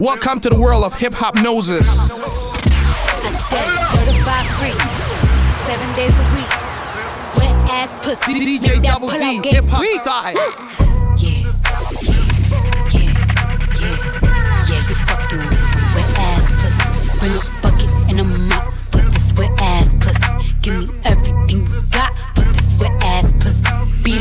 Welcome to the world of Hiphopnosis. I said certified free, seven days a week. Wet ass pussy. DJ Double D, hip hop style.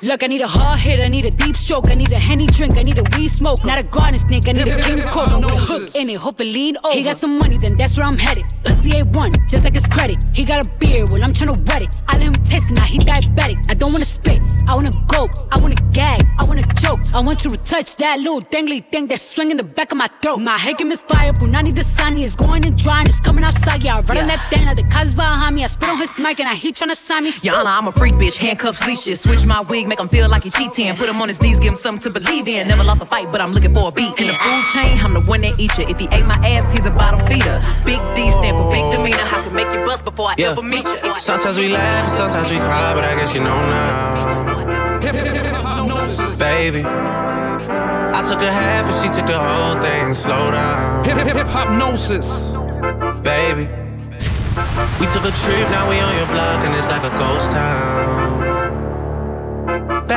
Look, I need a hard hit, I need a deep stroke, I need a henny drink, I need a weed smoke, not a garden snake, I need a king cobra with a hook in it, hope it lean over. He got some money, then that's where I'm headed. Pussy A1, just like his credit. He got a beard, well I'm tryna wet it. I let him taste it, now he diabetic. I don't wanna spit, I wanna go, I wanna gag, I wanna choke. I want you to touch that little dangly thing that's swinging the back of my throat. My game is fire, the sunny is going and drying, it's coming outside. Yeah, I run on that thing, now the cuz behind me. I spit on his mic and I he tryna sign me. Honor, I'm a freak bitch, handcuffs, leashes. Switch my wig, make him feel like he cheating. Put him on his knees, give him something to believe in. Never lost a fight, but I'm looking for a beat. In the food chain, I'm the one that eat you. If he ate my ass, he's a bottom feeder. Big D stand for big demeanor. I can make you bust before I Yeah. ever meet you. Sometimes we laugh, sometimes we cry, but I guess you know now. Baby, I took a half and she took the whole thing. Slow down, Hip Hiphopnosis. baby. We took a trip, now we on your block, and it's like a ghost town.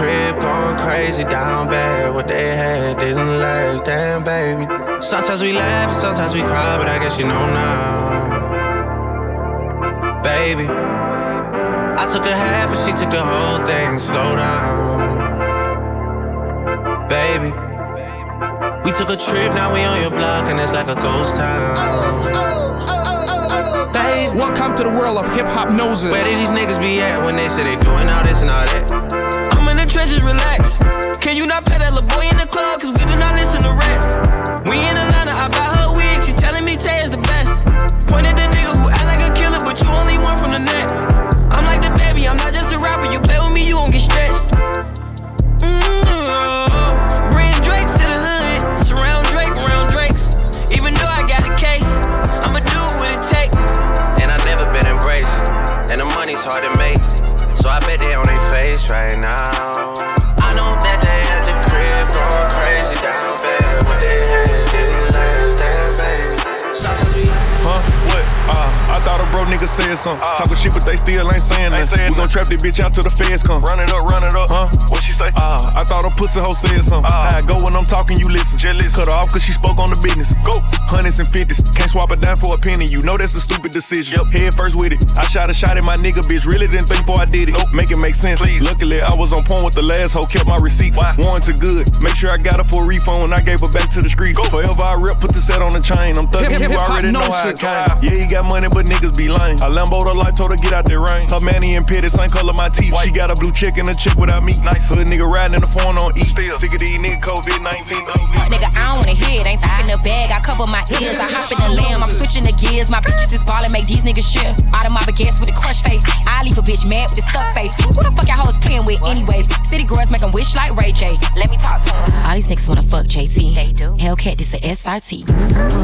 Crib going crazy down bad. What they had didn't last, damn baby. Sometimes we laugh and sometimes we cry, but I guess you know now, baby. I took a half and she took the whole thing. Slow down, baby. We took a trip, now we on your block, and it's like a ghost town. Baby, Welcome to the world of Hiphopnosis. where did these niggas be at when they say they doing all this and all that? Trenches, relax. Can you not pay that little boy in the club? Cause we do not listen to rest. We in Atlanta, I buy her wig. She telling me Tay is the best. Point at the nigga who act like a killer, but you only one from the net. I'm like the baby, I'm not just a rapper. You play with me, you gon' get stretched. Mm, Bring said something. Talking shit, but they still ain't saying nothing. We gon' trap this bitch out till the feds come. Run it up, run it up. Huh? What she say? Uh, I thought a pussy hoe said something. Ah. How I go when I'm talking, you listen. Listen. Cut her off cause she spoke on the business. Go. Hundreds and fifties. Can't swap it down for a penny. You know that's a stupid decision. Yep. Head first with it. I shot a shot at my nigga, bitch. Really didn't think before I did it. Nope. Make it make sense. Please. Luckily, I was on point with the last hoe. Kept my receipts. Why? Warranted good. Make sure I got her for a refund when I gave her back to the streets. Go. Forever I rip, put the set on the chain. I'm thugging you already know how I came. Yeah, he got money, but niggas be lying. I Lambo the light, told her to get out that rain. Her manny and pitty, same color my teeth. She got a blue chick and a chick without me. Nice. Hood nigga riding in the phone on E. Still. Sick of these niggas COVID 19. Nigga, I don't wanna hear it. Ain't talking the bag, I cover my ears. I hop in the lamb, I'm switching the gears. My bitches is ballin', make these niggas shit. Out of my baguettes with a crush face. I leave a bitch mad with the stuck face. Who the fuck y'all hoes playing with, anyways? City girls make them wish like Ray J. Let me talk to him. All these niggas wanna fuck JT. They do. Hellcat, this a SRT.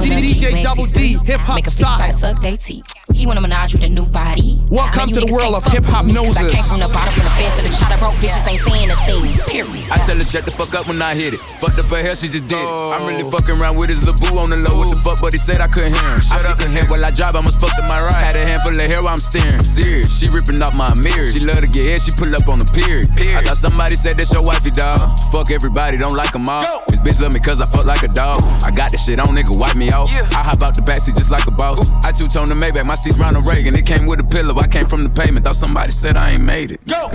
DJ Double D, hip hop Make a style. style. suck they teeth. He wanna menage with a new body. Welcome Man, you to the world of hip-hop with me 'cause I noses. came from the bottom, from the fence to the chopper. Broke bitches ain't saying a thing. Period. I tell her shut the fuck up when I hit it. Fucked up her hair, she just did it. I'm really oh. fucking around with his little boo on the low. What the fuck, but he said I couldn't hear him. Shut up and hear while I drive, I must fuck to my right. Had a handful of hair while I'm steering. Serious, she ripping off my mirror. She love to get hit, she pull up on the period. I thought somebody said that's your wifey, dog. Fuck everybody, don't like them all. This bitch love me cause I fuck like a dog. I got this shit on, nigga, wipe me off. Yeah. I hop out the backseat just like a boss. I two tone the Maybach, my seat's Ronald Reagan. It came with a pillow, I came from the pavement. Thought somebody said I ain't made it. Go!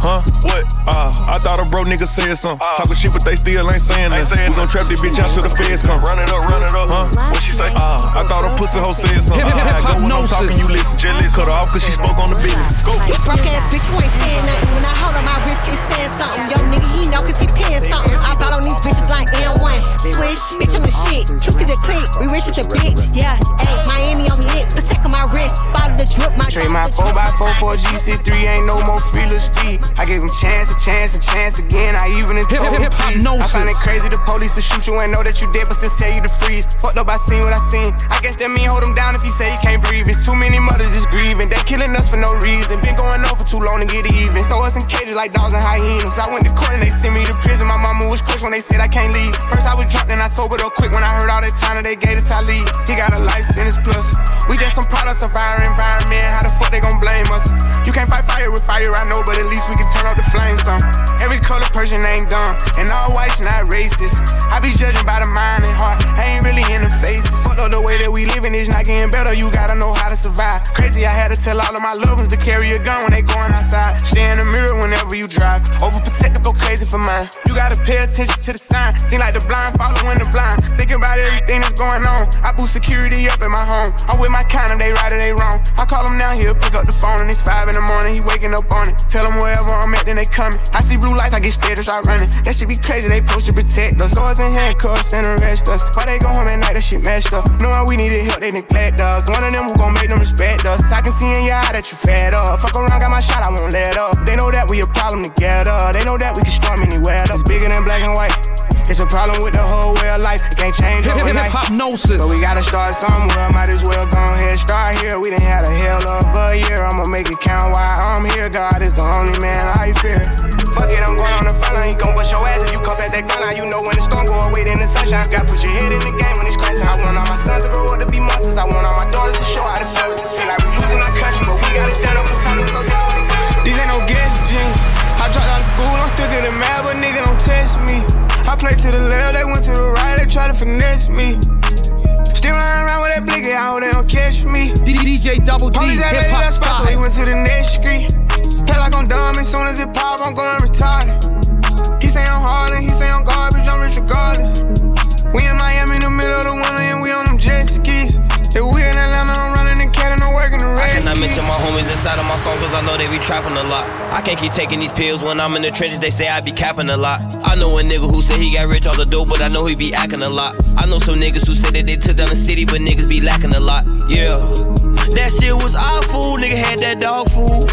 Huh? What? Uh, I thought a bro nigga said something. Talking shit, but they still ain't saying that. We gon' trap this bitch out till the feds come. Run it up, run it up. Huh? What she say? Uh, I thought a pussy hoe said something. Hip, hip, Uh, hip, go when I'm hypnosis. talking, you listen. Just cut her off cause she spoke on the business. Go. You broke ass bitch, you ain't saying nothing. When I hold on my wrist, it's saying something. Yo, nigga, he know cause he paying something. I bought on these bitches like N1. Swish, bitch on the shit. QC the click, we rich as a bitch. Yeah, ayy, Miami on me lit. Attack on my wrist, bottle the drip, my Trade my 4x4 for a GC3, ain't no more feelers Steve. I gave him chance, a chance, a chance again. I even Hip, hip, hip. I find it crazy the police to shoot you and know that you dead, but still tell you to freeze. Fucked up, I seen what I seen. I guess that mean hold him down if he say he can't breathe. It's too many mothers just grieving. They killing us for no reason. Been going on for too long to get even. Throw us in cages like dogs and hyenas. I went to court and they sent me to prison. My mama was crushed when they said I can't leave. First I was drunk, then I sobered up quick when I heard all that time that they gave to Talib. He got a life sentence plus. We just some products of our environment. How the fuck they gon' blame us? You can't fight fire with fire, I know, but at least we can turn up the flames on. Every color person ain't dumb, and all whites not racist. I be judging by the mind and heart, I ain't really in the face. Fuck up the way that we living is not getting better, you gotta know how to survive. Crazy, I had to tell all of my loved ones to carry a gun when they going outside. Stay in the mirror whenever you drive. Overprotective, go crazy for mine. You gotta pay attention to the sign. Seem like the blind following the blind. Thinking about everything that's going on. I boost security up in my home. I'm with my kind of they right or they wrong. I call him down here, pick up the phone, and it's five in the morning. He waking up on it. Tell him wherever I'm at, then they coming. I see blue lights, I get scared and start running. That shit be crazy, they supposed to protect us. Swords and handcuffs and arrest us. Why they go home at night, that shit messed up. Knowing we needed help, they neglect us. One of them who gon' make them respect us. I can see in your eye that you fed up. Fuck around, got my shot, I won't let up. They know that we a problem together. They know that we can storm anywhere. That's bigger than black and white. It's a problem with the whole way of life. It can't change overnight. hypnosis. But we gotta start somewhere. Might as well go ahead, start here. We done had a hell of a year. I'ma make it count why I'm here. God is the only man I fear. Fuck it, I'm going on the front line. He gon' bust your ass if you come back that gun line. You know when the storm go away, then the sunshine. Got put your head in the game when it's crashing. I want all my sons to grow up to be monsters. I want all my daughters to show how to do it. Feel like we losing our country, but we gotta stand up for something so. These ain't no guess jeans. I dropped out of school, I'm still getting mad, but nigga don't test me. I play to the left, they went to the right, they try to finesse me. Still running around with that blicky, I hope they don't catch me. DJ Double D, Police ain't hip ready hop that spot, so they went to the next street. Feel like I'm dumb, as soon as it pop, I'm going retarded. He say I'm hard and he say I'm garbage, I'm rich regardless. We in Miami in the middle of the winter and we on them jet skis. If we in Atlanta, I'm running in Canada, I'm working the I cannot keys. mention my homies inside of my song cause I know they be trapping a lot. I can't keep taking these pills when I'm in the trenches, they say I be capping a lot. I know a nigga who say he got rich off the dope, but I know he be acting a lot. I know some niggas who said that they took down the city, but niggas be lacking a lot. Yeah. That shit was awful, nigga had that dog food.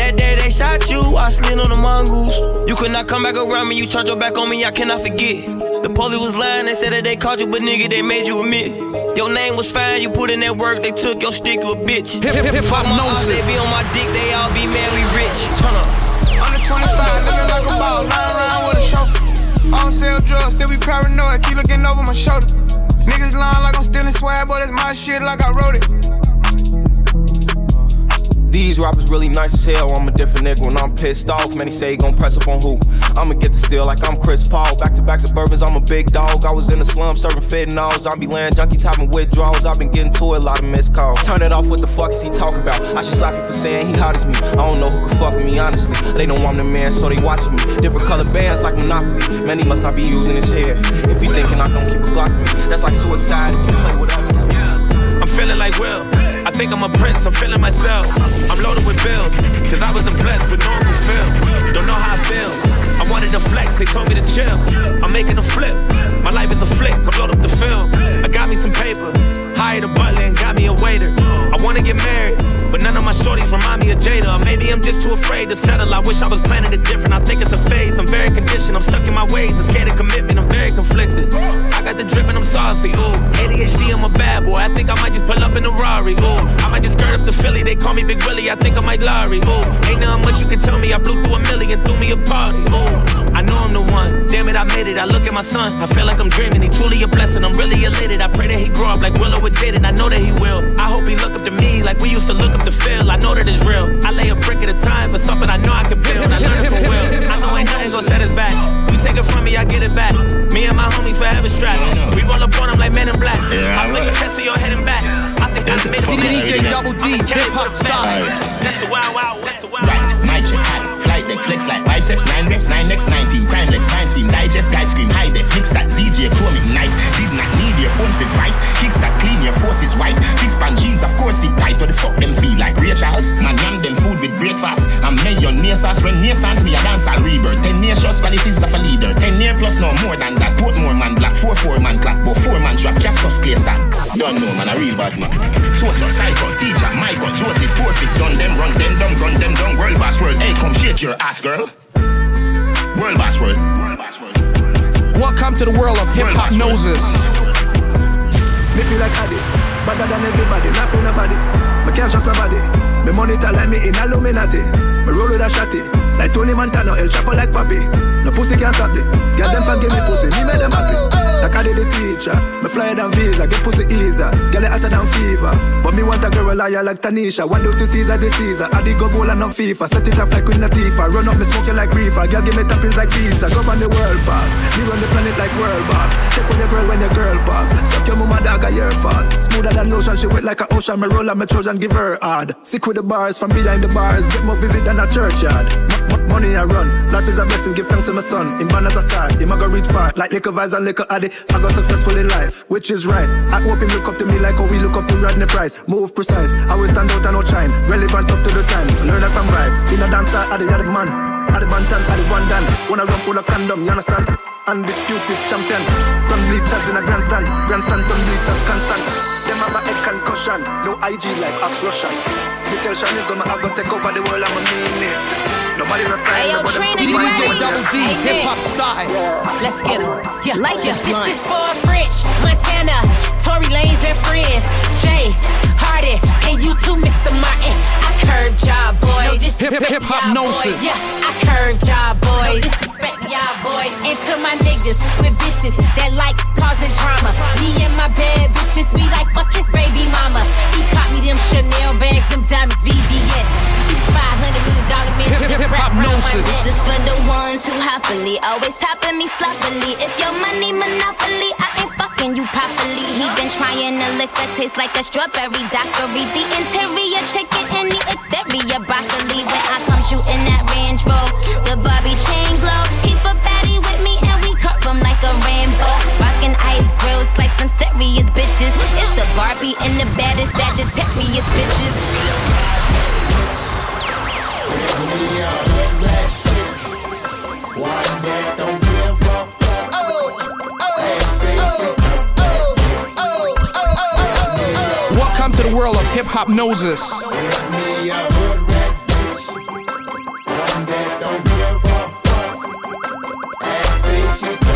That day they shot you, I slid on the mongoose. You could not come back around me, you turned your back on me, I cannot forget. The police was lying, they said that they caught you, but nigga, they made you admit. Your name was fine, you put in that work, they took your stick, you a bitch. Hip, hip, hip, Fuck my ops, they be on my dick, they all be mad, we rich. Turn up. Under 25, looking like a ball, with a chauffeur. I don't sell drugs, still be paranoid, keep looking over my shoulder. Niggas lying like I'm stealing swag, but it's my shit like I wrote it. These rappers really nice as hell. I'm a different nigga when I'm pissed off. Many say he gon' press up on who? I'ma get the steal like I'm Chris Paul. Back to back suburbans, I'm a big dog. I was in the slum serving fentanyl. Zombie land junkies having withdrawals. I've been getting to a lot of missed calls. Turn it off, what the fuck is he talking about? I should slap you for saying he hot as me. I don't know who can fuck me, honestly. They know I'm the man, so they watching me. Different color bands like Monopoly. Man, he must not be using his hair. If he thinking I don't keep a Glock with me, that's like suicide if you play with us. I'm feeling like Will. I think I'm a prince, I'm feeling myself. I'm loaded with bills, cause I wasn't blessed with no Uncle Phil. Don't know how I feel. I wanted to flex, they told me to chill. I'm making a flip. My life is a flick, I'm load up the film. I got me some paper, hired a butler and got me a waiter. I wanna get married, But none of my shorties remind me of Jada. Maybe I'm just too afraid to settle. I wish I was planning it different. I think it's a phase. I'm very conditioned. I'm stuck in my ways. I'm scared of commitment. I'm very conflicted. I got the drip and I'm saucy. Ooh, ADHD, I'm a bad boy. I think I might just pull up in a Rari. Ooh, I might just skirt up the Philly. They call me Big Willie. I think I might Larry. Ooh, ain't nothing much you can tell me. I blew through a million, threw me a party. Ooh, I know I'm the one. Damn it, I made it. I look at my son. I feel like I'm dreaming. He truly a blessing. I'm really elated. I pray that he grow up like Willow with Jaden. I know that he will. I hope he look up to me like we used to look up to Phil. I know that it's real. I lay a brick at a time for something I know I can build. I learned it from Will. I know ain't nothing gonna set us back. You take it from me, I get it back. Me and my homies forever strapped. We roll up on them like men in black. Yeah, I blow your chest to your head and back. I think I made it. DJ Double D, hip hop style. That's the wild, wild, that's the wild. Flex like biceps, 9 reps, 9 x 19. Crime legs, fine stream, digest, guy scream, high def. Mix that DJ, chromic, nice. Did not your phone for vice. Kicks that clean, your force is white. Fix pan jeans, of course, it tight. What the fuck them feel like? Ray Charles? Man, yam them food with breakfast. I'm mayonnaise sauce. When near sans me, a dance I'll rebirth. 10 years, just qualities of a leader. 10 year plus, no more than that. Put more man black, 4 4 man clap, but 4 man trap. Cast us clear stand. Don't know, man, a real bad man. So, so, psycho, teacher, Michael, Joseph, four fifth, done them, run them, down, run them, down, world boss world. Hey, come shake your ass, girl. World boss world. Welcome to the world of Hiphopnosis. Feel like Addy, better than everybody, not feel nobody. Me can't trust nobody. Me monitor like me in Illuminati. Me roll with a shotty, like Tony Montana, El Chapo like Papi. No pussy can't stop it. Get them give me pussy, me make them happy. Like I did the teacher, me fly than visa, get pussy easier. Get it hotter than fever. But me want a girl liar like Tanisha. What do to Caesar the Caesar? I dig go goal and on FIFA. Set it off like Queen Latifah. Run up me smoking like reefer. Girl give me toppings like pizza. Govern the world fast. Me run the planet like world boss. Check on your girl when your girl pass. Suck your mama dog a year fall. Smoother than lotion, she wet like an ocean. Me roll on my Trojan, give her hard. Sick with the bars from behind the bars. Get more visit than a churchyard. M- m- money I run. Life is a blessing. Give thanks to my son. In born as a star. Him I go reach far. Like liquor vibes and liquor addict. I got successful in life, which is right. I hope him look up to me like how we look up to Rodney Price. Move precise. I will stand out and outshine. Relevant up to the time. Learn that from vibes. In a dancer, I the other man. I the bantan, I the one done. Wanna run full of condom, you understand? Undisputed champion. Done bleachers in a grandstand. Grandstand, done bleachers constant. Them have a head concussion. No IG life, ask Russian. Me tell Shanizo, I go take over the world, I'm a millionaire. Nobody reply. Hey, yo, nobody Trina, nobody you ready? Double D, hip hop man. style. Let's get 'em. Yeah, like ya. This is for French, Montana, Tory Lanez and friends. Jay, Hardy, and you too, Mr. Martin. I curved y'all boys. No Hip- hip- hip hop y'all gnosis. Yeah, I curved y'all boys. No disrespect y'all boys. And to my niggas with bitches that like causing drama. Me and my bad bitches, we like fuck his baby mama. He caught me them Chanel bags, them diamonds, BBS. Six five hundred million dollar man. Hip- hip- just hip hop my neck. This is for the ones who happily always topping me sloppily. If your money monopoly, I ain't fucking you properly. He been trying to lick that taste like a strawberry daiquiri. The interior chicken and the exterior broccoli. When I come shooting that Range Rover, the Barbie chain glow. Keep a baddie with me and we cut from like a rainbow. Rocking ice grills like some serious bitches. It's the Barbie and the baddest Sagittarius bitches. Welcome to the world of Hiphopnosis. I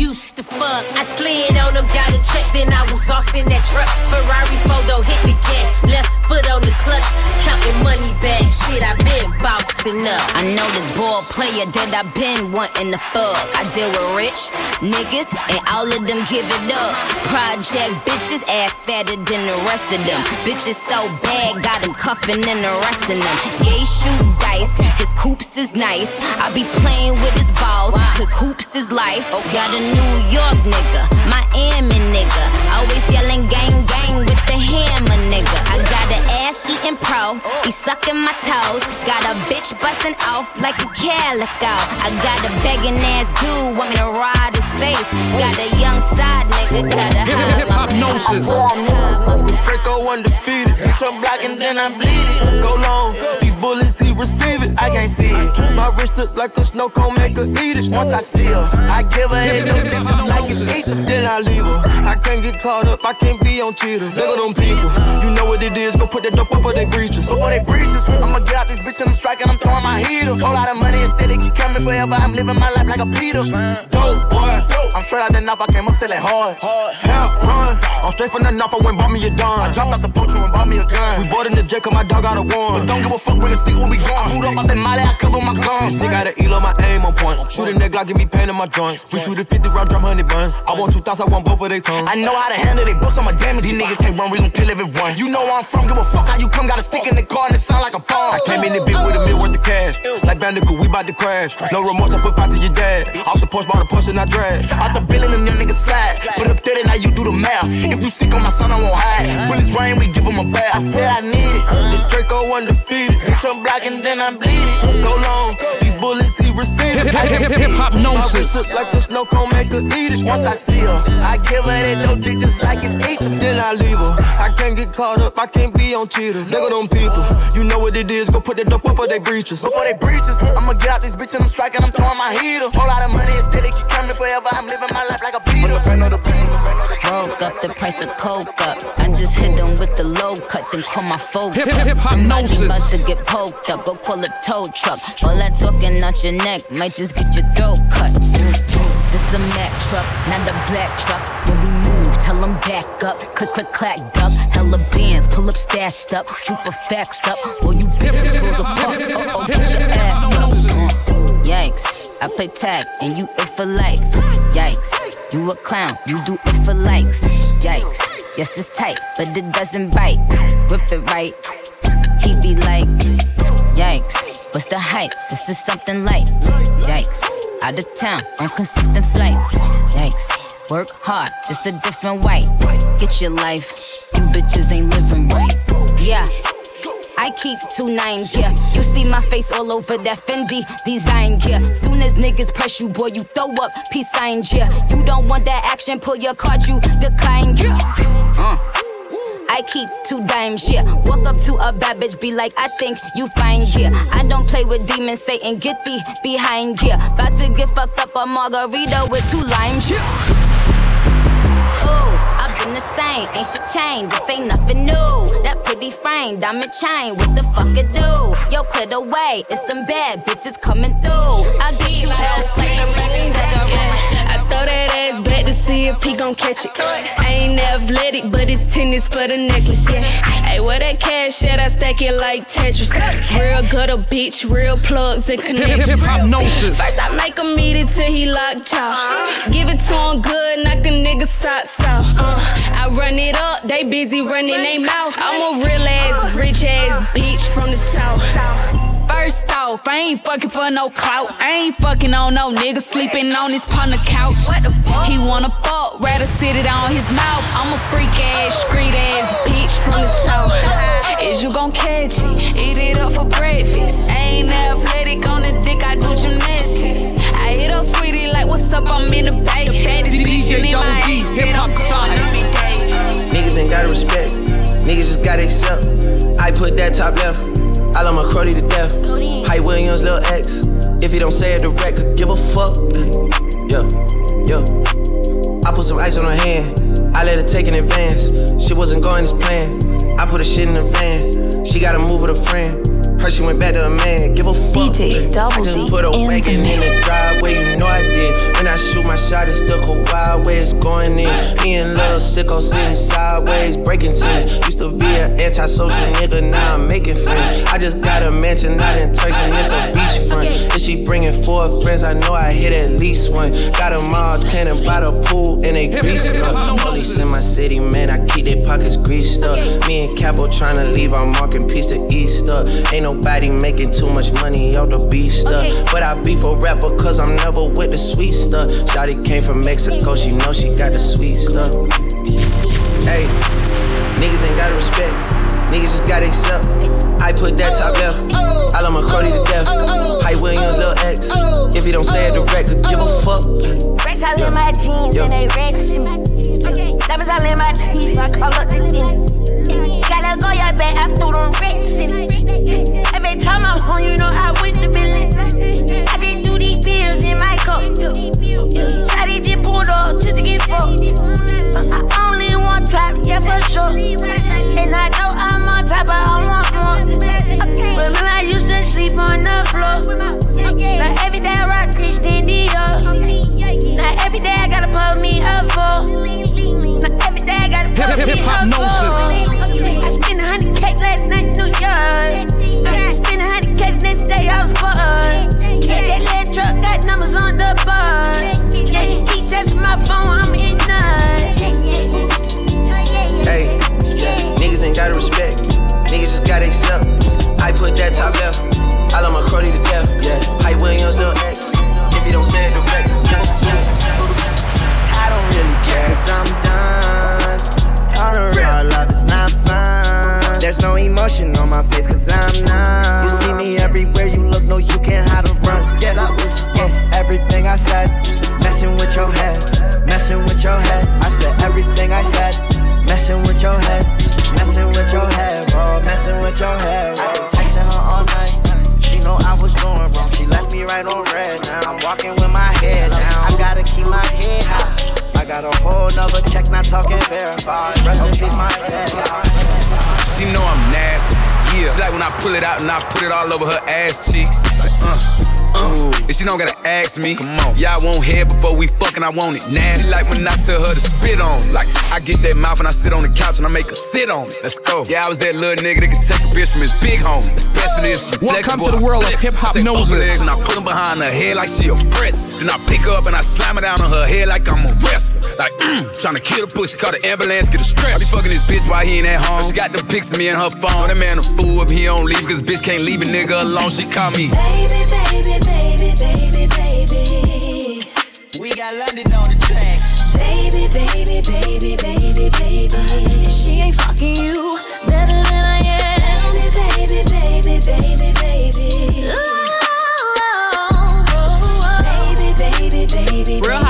used to fuck. I slid on him, got a check, then I was off in that truck. Ferrari photo hit the gas, left foot on the clutch, counting money back. Shit, I been bossing up. I know this ball player that I been wanting to fuck. I deal with rich niggas and all of them give it up. Project bitches, ass fatter than the rest of them. Bitches so bad, got them cuffing and arresting them. Gay shoot dice, his coops is nice. I be playing with his balls, cause hoops is life. Okay. Got a New York nigga, Miami nigga. Always yelling gang gang with the hammer nigga. I got an ass eating pro, he sucking my toes. Got a bitch busting off like a calico. I got a begging ass dude, want me to ride his face. Got a young side nigga, gotta hide my Hypnosis. Draco undefeated. Bitch, I'm blocking, then I'm bleeding. Go long. These bullets, he receive it. I can't see it. My wrist look like a snow cone, maker eat it. Once I see her, I give her head, no dick, just like it's eat. Then I leave her. I can't get caught up, I can't be on cheaters. Look at them people, you know what it is. Go put that dope up for they breaches. Before they breaches, I'ma get out this bitch and I'm striking, I'm throwing my heater. Whole lot of money instead, it keep coming forever. I'm living my life like a Peter. Dope boy, I'm straight out the knife, I came up selling hard. Hell run, I'm straight from the knife, I went bought me a dime. I dropped off the poacher and bought me a gun. We bought in the cause my dog got a one. But don't give a fuck when the stick when we gone. Boot up off that molly, I cover my guns. This got an eel on my aim on point. Shoot a nigga, Glock, give me pain in my joint. We shoot a 50 round drum, honey bun. I want two thoughts, I want both of they tongues. I know how to handle it, books, I'm a damage. These niggas can't run, we gon' kill everyone. You know where I'm from, give a fuck how you come. Got a stick in the car and it sound like a bomb. I came in the bit with a meal worth of cash. Like Bandicoot, we bout to crash. No remorse, I put five to your dad. Off the porch, bought a push and I drag. Out the building and your niggas slide. Put up 30, now you do the math. If you sick on my son, I won't hide. Bullets rain, we give him a bath. I said I need it. This Draco undefeated. Bitch, I'm blocking, then I'm bleeding. Go long, these bullets he received. Hip hop My gnosis. wrist look like the snow cone, make her eat it. Once I see her, I give her that dope dick just like it's eight. Then I leave her. I can't get caught up, I can't be on cheaters. Look at them people, you know what it is. Go put that dope up for they breaches. Before they breaches, I'ma get out this bitch and I'm striking, I'm throwing my heater. Whole lot of money instead, it keep coming forever. I'm living my life like a Peter. Woke up the price of coke up. I just hit them with the low cut, then call my folks Hip- hip hop Somebody about to get poked up, go call a tow truck. All that talking out your neck might just get your throat cut. This a Mack truck, not a black truck. When we move, tell them back up. Click, click, clack, duck. Hella bands, pull up stashed up. Super facts up. Or you bitches fools apart. Oh, oh, get your ass up. Yikes, I play tag and you it for life. Yikes, you a clown, you do it for likes. Yikes, yes it's tight, but it doesn't bite. Whip it right, he be like, Yikes, what's the hype? This is something light. Yikes, out of town on consistent flights. Yikes, work hard, just a different white. Get your life, you bitches ain't living right. Yeah. I keep two nines, yeah. You see my face all over that Fendi design, yeah. Soon as niggas press you, boy, you throw up peace signs, yeah. You don't want that action, pull your card, you decline, yeah. Uh. I keep two dimes, yeah. Walk up to a bad bitch, be like, I think you fine, yeah. I don't play with demons, Satan, get thee behind, yeah. About to get fucked up a margarita with two limes, yeah. Ooh, I've been the same, ain't she changed. This ain't nothing new. That pretty frame, diamond chain, what the fuck it do? Yo, clear the way, it's some bad bitches coming through. I get you else if he gon' catch it. I ain't athletic, but it's tennis for the necklace, yeah. Hey, where that cash at? I stack it like Tetris. Real gutter bitch, real plugs and connections. Hip. First I make him eat it till he locked jaw. Give it to him good, knock a nigga socks off. Uh, I run it up, they busy running they mouth. I'm a real ass, rich ass bitch from the south. First off, I ain't fucking for no clout. I ain't fucking on no nigga sleeping on his partner couch. He wanna fuck, rather sit it on his mouth. I'm a freak ass, street ass bitch from the south. Is you gon' catch it? Eat it up for breakfast. I ain't athletic on the dick, I do gymnastics. I hit up sweetie like, what's up? I'm in the bay. Baddest bitch in my ass. Hip hop Niggas ain't gotta respect, niggas just gotta accept. I put that top left, I love my cruddy to death. Hype Williams, Lil X. If he don't say it direct, could give a fuck. Yeah, yeah. I put some ice on her hand, I let her take in advance. She wasn't going as planned. I put a shit in the van, she gotta move with a friend. Heard she went back to a man, give a fuck. DJ Double D put a the wagon in the driveway, you know I did. When I shoot my shot, it's a wild way it's going in. Me and Lil Sicko sitting sideways, breaking things. Used to be an antisocial nigga, now I'm making friends. I just got a mansion out in Turks and it's a beachfront. If she bringing four friends, I know I hit at least one. Got them all tanning by the pool and they greased up. Police in my city, man, I keep their pockets greased up. Me and Capo tryna leave our marking piece to Easter. Ain't nobody making too much money out the beef stuff. But I beef a rapper cause I'm never with the sweet stuff. Shawty came from Mexico, she know she got the sweet stuff. Hey, niggas ain't gotta respect, niggas just gotta accept. I put that top left, I love my Cody to death. Hype Williams, Lil X. If he don't say it direct, could give a fuck. Racks all in my jeans and they racks in my jeans. Diamonds all in my teeth, my color the lens go, y'all bet I them racks in it. Every time I'm home, you know I went to Billy. I did do these bills in my cup. Shotty just pulled up just to get fucked. Uh, I only want top, yeah, for sure. And I know I'm on top, but I want more. But when I used to sleep on the floor. Now every day I rock Christian Dior. Now every day I gotta pull me up for. Now every day I gotta pull me up for last night to yard. I just spent a hundred K The next day I was bored. Yeah, that lead truck got numbers on the board. Yeah, she keep touching my phone, I'm in none. Hey, niggas ain't gotta respect, niggas just gotta accept. I put that top left, I love my crony to death. Yeah, Hype Williams still. My face, cause I'm not. You see me everywhere you look, no, you can't hide or run. I was, yeah, everything I said, messing with your head, messing with your head. I said everything I said, messing with your head, messing with your head, bro, messing with your head. Bro. I been texting her all night, she know I was going wrong. She left me right on red, now I'm walking with my head down. I gotta keep my head high. Got a whole nother check, not talking verified. Rest in peace, my head. She know I'm nasty. Yeah. She like when I pull it out and I put it all over her ass cheeks. Like, uh. Uh, and she don't gotta ask me. Come on. Yeah, I want head before we fucking, I want it nasty. She like when I tell her to spit on. Like, I get that mouth and I sit on the couch and I make her sit on it. Let's go. Yeah, I was that little nigga that could take a bitch from his big home. Especially if she Welcome to the world of Hiphopnosis. Legs and I put them behind her head like she a pretzel. Then I pick her up and I slam her down on her head like I'm a wrestler. Like, mm, trying to kill the pussy, call the ambulance, get a stretch. I be fucking this bitch while he ain't at home. She got the pics of me in her phone. That man a fool if he don't leave, cause bitch can't leave a nigga alone. She call me. Baby, baby, baby, baby, baby. Baby. We got London on the track. Baby, baby, baby, baby, baby. She ain't fucking you better than I am. Baby, baby, baby, baby, baby. Ooh, oh, oh, oh. baby, baby, baby, Real hot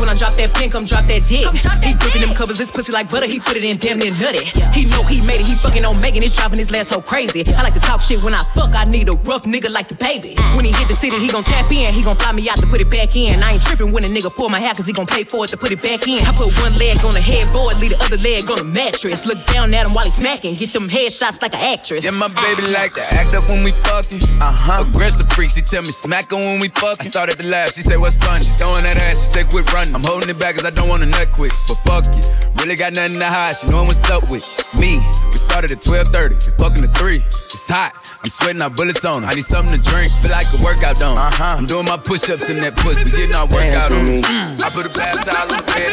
when I drop that pin, come drop that dick. He gripping them covers, this pussy like butter, he put it in damn near nutty. He know he made it, he fucking on Megan, it's driving his last so crazy. I like to talk shit when I fuck, I need a rough nigga like the baby. When he hit the city, he gon' tap in, he gon' fly me out to put it back in. I ain't tripping when a nigga pull my hair, cause he gon' pay for it to put it back in. I put one leg on the headboard, leave the other leg on the mattress. Look down at him while he smacking, get them headshots like an actress. Yeah, my baby like to act up when we fucking. Uh huh. Aggressive freak, she tell me smack her when we fucking. I started to laugh, she said what's fun? She throwing that ass, she said quit running. I'm holding it back cause I don't wanna nut quick. But fuck it, really got nothing to hide. She knowin' what's up with me. We started at 12:30, we fucking at three. It's hot, I'm sweating our bullets on. 'em. I need something to drink, feel like a workout done. Uh-huh. I'm doing my push-ups in that pussy, we getting our workout on. Mm. I put a bath towel on the bed.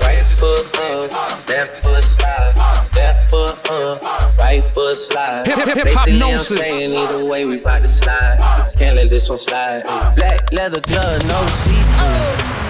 Right foot up, left foot slide, left foot up, right foot slide. Hip- hip- hip- Basically, I'm hypnosis. saying either way we bout to slide. Can't let this one slide. Black leather glove, no seat.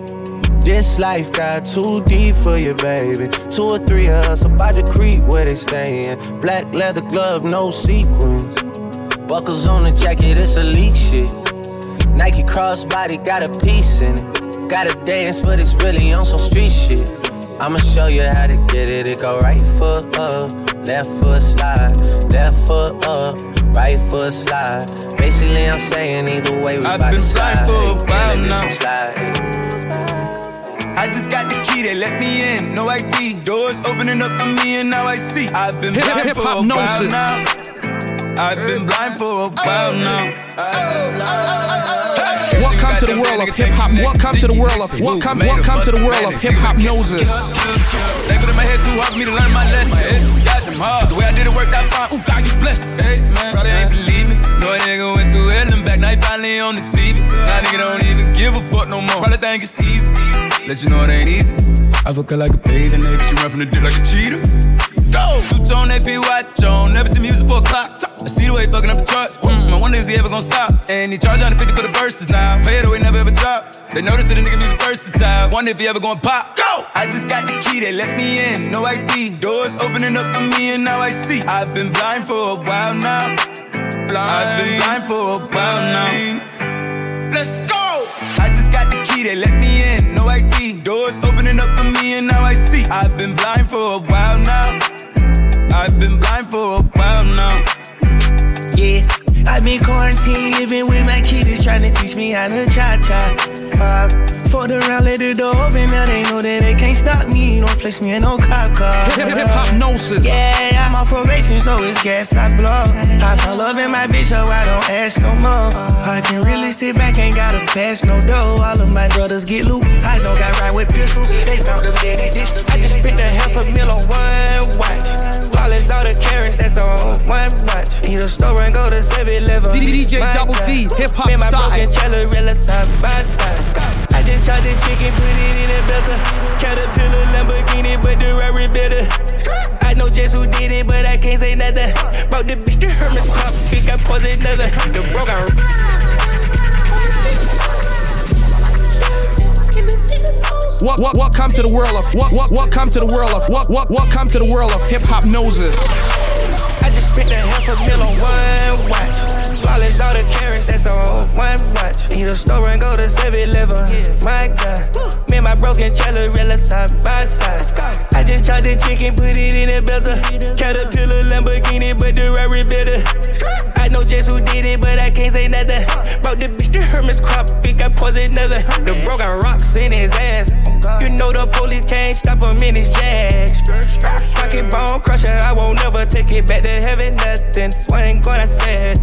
This life got too deep for you, baby. Two or three of us about to creep where they stayin'. Black leather glove, no sequins. Buckles on the jacket, it's elite shit. Nike crossbody got a piece in it. Gotta dance, but it's really on some street shit. I'ma show you how to get it. It go right foot up, left foot slide, left foot up, right foot slide. Basically, I'm saying either way we I've been to slide. for a while now. One slide. I just got the key, they let me in, no ID. Doors opening up for me, and now I see. I've been Hip- blind hip- for a hop while gnosis. now. I've been blind for a while now. Welcome to the world of hip hop. Welcome to the world of hip hop welcome. Welcome to the world of Hiphopnosis. They put in my head too hard for me to learn my lesson. Head too goddamn hard. The way I did it worked out fine. Ooh, God, you blessed. Hey, man, probably ain't believe me. No, a nigga went through hell and back. Now he finally on the TV. Now nigga don't even give a fuck no more. Probably think it's easy. Let you know it ain't easy. I fuck her like a bathing nigga. She run from the dick like a cheetah. Go! Two tone AP watch on, never see music for a clock. I see the way fucking up the charts. Mm, I wonder is he ever gonna stop? And he charge 150 for the verses now. Pay it away, never ever drop. They notice that the nigga music versatile. Wonder if he ever gonna pop. Go! I just got the key, they let me in. No ID. Doors opening up for me, and now I see. I've been blind for a while now. Blind. I've been blind for a while now. Let's go! They let me in. No ID. Doors opening up for me, and now I see. I've been blind for a while now. I've been blind for a while now. Yeah, I've been quarantined, living with my kids, trying to teach me how to cha cha. Uh, fucked around, let the door open, now they know that they can't stop me. Don't place me in no cop car. Hiphopnosis. Yeah, I'm on probation, so it's gas I blow. I found love in my bitch, so I don't ask no more. I can really sit back, ain't gotta pass no dough. All of my brothers get loot. I don't got ride with pistols. They found them dead dish. I just spent a half a mil on one watch. Flawless daughter carrots, that's on one watch. Need a store and go to 7-Eleven. DJ Double D, hip hop and my style. broken Challerella side by side. I just tried the chicken, put it in a bezel. Caterpillar Lamborghini, but the Rari better. I know just who did it, but I can't say nothing. Brought the bitch to Hermes Pop, think I pose another. The broke out. What what what come to the world of what what what come to the world of what what what come to the world of Hiphopnosis. I just spent a half a mil on one watch. Flawless daughter carrots, that's on one watch. Need a store and go to 7-Eleven. My God, me and my bros can Challerella side by side. I just tried the chicken, put it in a bezel. Caterpillar Lamborghini, but the Rari better. I know just who did it, but I can't say nothing. Brought the bitch to Hermes crop, think I pose another. The bro got rocks in his ass. You know the police can't stop him in his jag. Pocket bone crusher, I won't never take it back to heaven. Nothing swing gonna say. it.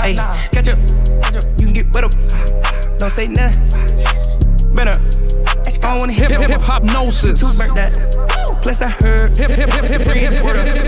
Hey, catch up, catch up, you can get with up. Don't say nothing. Better. I don't wanna hip Hiphopnosis. Two burnt that. Plus I heard Hip hip hip hip hip hip Word up. hip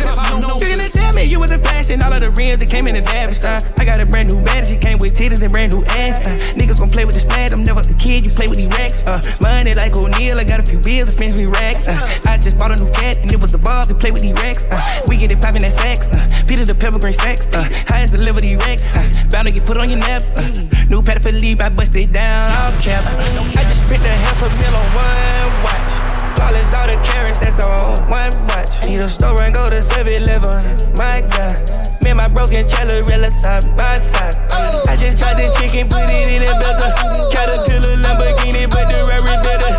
You gonna tell me you was in fashion, all of the rims that came in the Davis style. I got a brand new bag, she came with titties and brand new ass. Uh, niggas gon' play with this pad, I'm never a kid, you play with these racks. Uh, money like O'Neal, I got a few bills, that spends me racks. Uh, I just bought a new cat, and it was the bars to play with these racks. Uh, we get it poppin' that sacks, uh, Peter the pepper green stacks. Uh, highest deliver these racks, uh, bound to get put on your naps. Uh, new pad for leap, I bust it down, all cap. I just spent a half a mil on one watch. Flawless daughter carrots, that's on one watch. Need a store and go to 7-Eleven. My God, me and my bros can Challerella side by side. I just tried the chicken, put it in a bezel. Caterpillar Lamborghini, but the Rari better.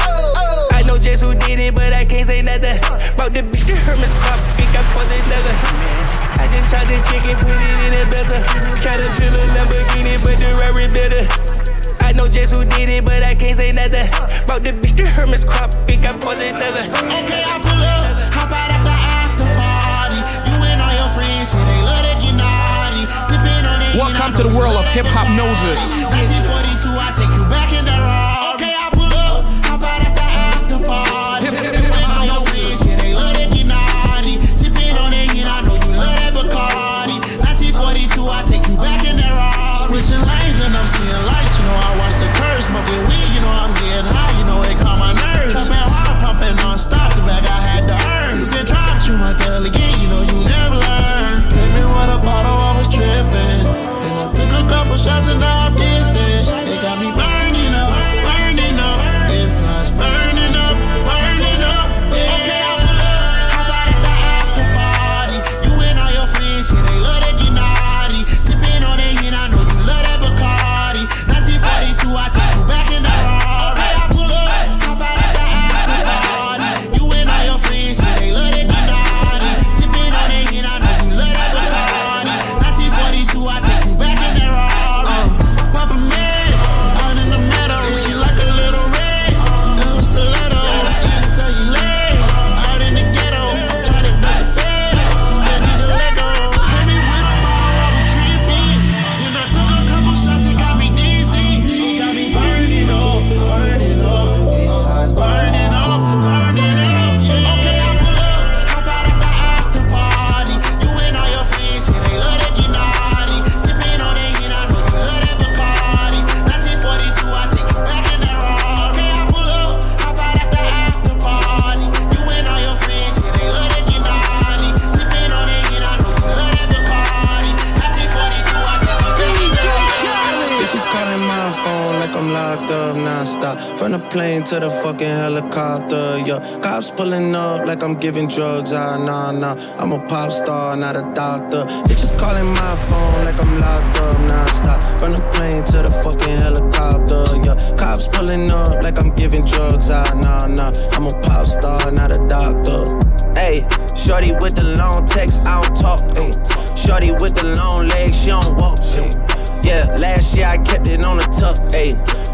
I know just who did it, but I can't say nothing. Brought the bitch to Hermes crop, think I pose another. I just tried the chicken, put it in a bezel. Caterpillar Lamborghini, but the Rari better. I know just who did it, but I can't say nothing. Brought the bitch to Hermes crop, Hiphopnosis. 1942, plane to the fucking helicopter, yeah. Cops pulling up like I'm giving drugs, ah, nah, nah. I'm a pop star, not a doctor. Bitches calling my phone like I'm locked up, nah, stop. From the plane to the fucking helicopter, yeah. Cops pulling up like I'm giving drugs, ah, nah, nah. I'm a pop star, not a doctor. Hey, shorty with the long text, I don't talk. Ay. Shorty with the long legs, she don't walk. Ay. Yeah, last year I kept it on the tuck. Ayy,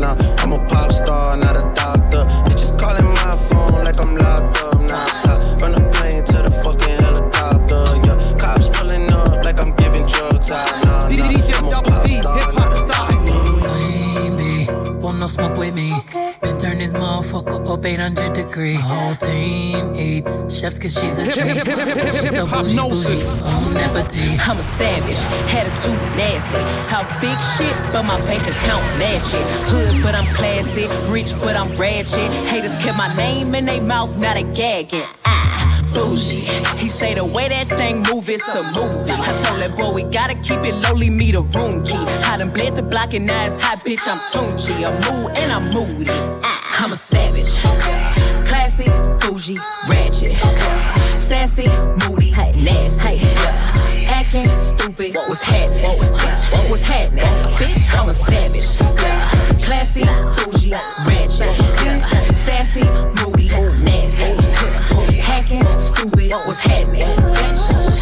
nah. I'm a pop star, not a doctor. Bitches calling my motherfucker up 800 degree. Whole team eat chefs cause she's a treat. She's so bougie, bougie, on appetite. I'm a savage, attitude nasty. Talk big shit, but my bank account match it. Hood, but I'm classy. Rich, but I'm ratchet. Haters kept my name in their mouth, not a gagging. Ah, bougie. He say the way that thing move, it's a movie. I told that boy we gotta keep it lowly, me the room key. I done bled the block and now it's hot, bitch. I'm Tunchi. I'm mood and I'm moody. Ah, I'm a savage. Classy, bougie, ratchet. Sassy, moody, nasty. Acting stupid, what's happening? Bitch, what's happening? Bitch, I'm a savage. Classy, bougie, ratchet. Sassy, moody, nasty. Yeah. Hacking, stupid, what's happening?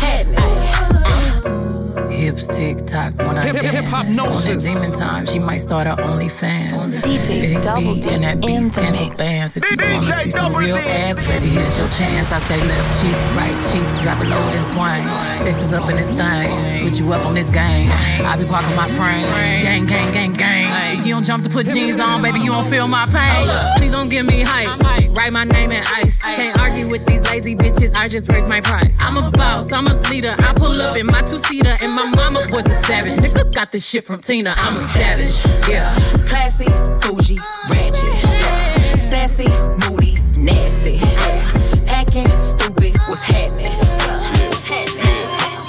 Hips tick tock when I Hip- hip- dance. hip-hop On that gnosis. demon time, she might start her OnlyFans. DJ Big Double beat D and that beat in the stand for mix. bands. If you wanna DJ see some Double real D. ass, baby, here's your chance. I say left cheek, right cheek, drop it low and swing. Texas up in this thing, put you up on this game. I be parking my frame, gang, gang, gang, gang. If you don't jump to put jeans on, baby, you don't feel my pain. Please don't give me hype. Write my name in ice. Can't argue with these lazy bitches. I just raise my price. I'm a boss. I'm a leader. I pull up in my two seater, and my mama was a savage. Nigga got this shit from Tina. I'm a savage. Yeah. Classy, bougie, ratchet. Yeah. Sassy, moody, nasty. Yeah. Acting stupid,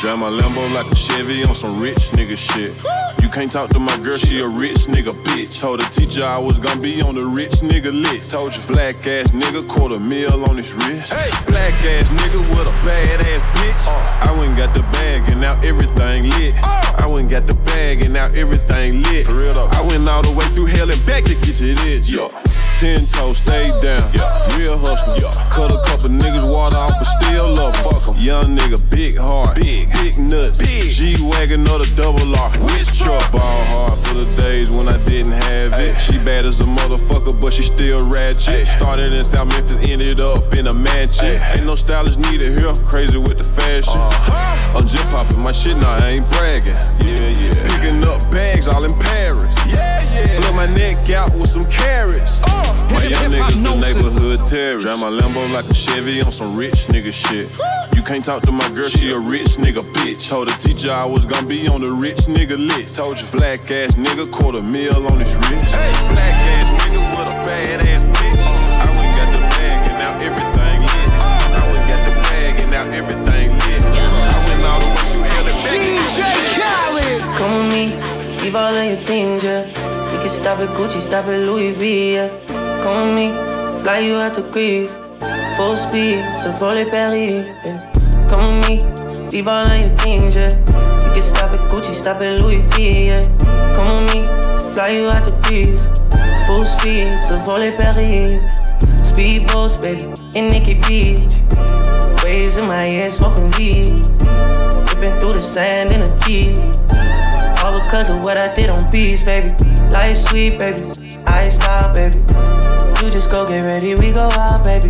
Drive my Lambo like a Chevy on some rich nigga shit. You can't talk to my girl, she a rich nigga bitch. Told the teacher I was gonna be on the rich nigga list. Told you black ass nigga, quarter mil on his wrist. Hey, black ass nigga with a bad ass bitch. Uh. I went and got the bag and now everything lit. Uh. I went and got the bag and now everything lit. For real though. I went all the way through hell and back to get to this. Yeah. Ten toes, stay down. Real hustler. Cut a couple niggas water off, but still love 'em. Young nigga, big heart. Big, big nuts. Big. G Wagon or the double R. Which truck? Ball hard for the days when I didn't have it. She bad as a motherfucker, but she still ratchet. Started in South Memphis, ended up in a mansion. Ain't no stylist needed here. Crazy with the fashion. Uh-huh. I'm just popping my shit now, I ain't bragging. Yeah, yeah. Picking up bags neighborhood. Drive my Lambo like a Chevy on some rich nigga shit. You can't talk to my girl, she a rich nigga bitch. Told the teacher I was gonna be on the rich nigga list. Told you black ass nigga, quarter mil on his wrist. Hey, black ass nigga with a bad ass bitch. I went got the bag and now everything lit. I went got the bag and now everything lit. I went all the way through hell and back. DJ Khaled. Come with me, leave all of your things, yeah. We can stop at Gucci, stop at Louis V, yeah. Come with me, fly you out to Greece. Full speed, so volley Paris, yeah. Come with me, leave all of your things, yeah. We can stop at Gucci, stop at Louis V, yeah. Come with me, fly you out to Greece. Full speed, so volley Paris. Speedboats, baby, in Nikki Beach. Waves in my head, smoking weed. Ripping through the sand in a Jeep. All because of what I did on beats, baby. Life sweet, baby. I stop, baby. You just go get ready, we go out, baby.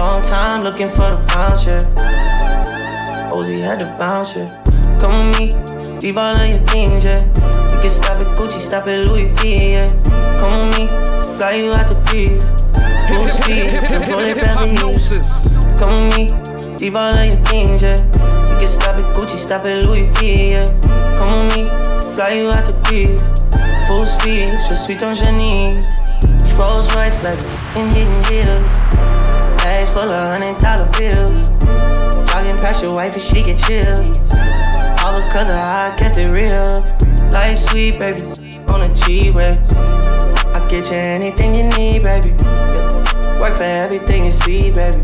Long time looking for the bounce, yeah. Ozzy had to bounce, yeah. Come with me, leave all of your things, yeah. You can stop at Gucci, stop at Louis V, yeah. Come with me, fly you out the breeze. Full speed, Symphonie Paris. Come with me, leave all of your things, yeah. You can stop at Gucci, stop at Louis V, yeah. Come with me, fly you out the breeze. Full speed, je suis ton génie. Rolls Royce, baby, in hidden hills. Bags full of hundred dollar bills. Jogging past your wife and she get chill. All because of how I kept it real. Life sweet, baby, on a G-Way. I get you anything you need, baby. Work for everything you see, baby.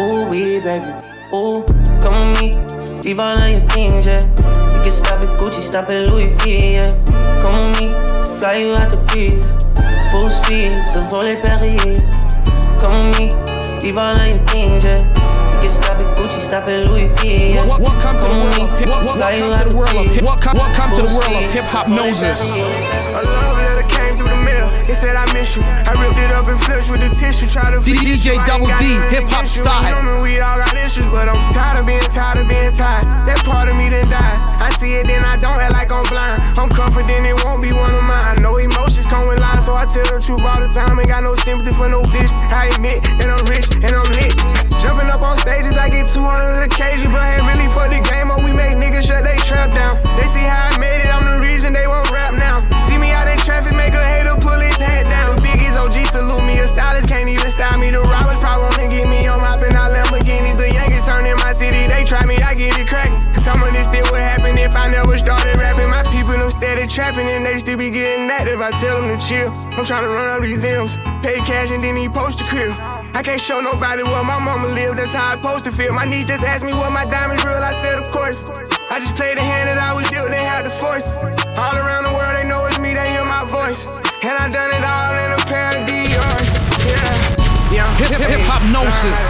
Ooh, we, baby. Ooh, come with me. Leave all of your things, yeah. You can stop at Gucci, stop at Louis V, yeah. Come with me, fly you out the breeze. Full speed, so volley Paris. Come with me, leave all of your things, yeah. You can stop at Gucci, stop at Louis V, yeah. What, what, come to the world of, what, what, welcome to the world of, what, come, what come to the world of Hiphopnosis. A love letter came through the mail. It said I miss you. I ripped it up and flushed with the tissue. Try to DJ Double D, hip hop style. We all got issues, but I'm tired of being tired of being tired. That part of me done died. I see it, then I don't act like I'm blind. I'm confident it won't be one of mine. I know emotions come with lies, so I tell the truth all the time. Ain't got no sympathy for no bitch. I admit that I'm rich and I'm lit. Jumping up on stages, I get 200 occasions, but ain't really for the game. Or we make niggas shut they trap down. They see how I made it, I'm the reason they won't rap now. See me out in traffic, make a a stylist can't even style me. The robbers probably wanna get me on my pin out Lamborghinis. The Yankees turn in my city, they try me, I get it cracking. Some of this still would happen if I never started rapping. My people them steady trapping and they still be getting active. I tell them to chill. I'm trying to run up these M's, pay cash and then he post the crib. I can't show nobody where my mama live, that's how I supposed to feel. My niece just asked me what my diamonds real, I said of course. I just played the hand that I was dealt, they had the force. All around the world they know it's me, they hear my voice. And I done it all in a pair of. Hip, hip, hip hop gnosis.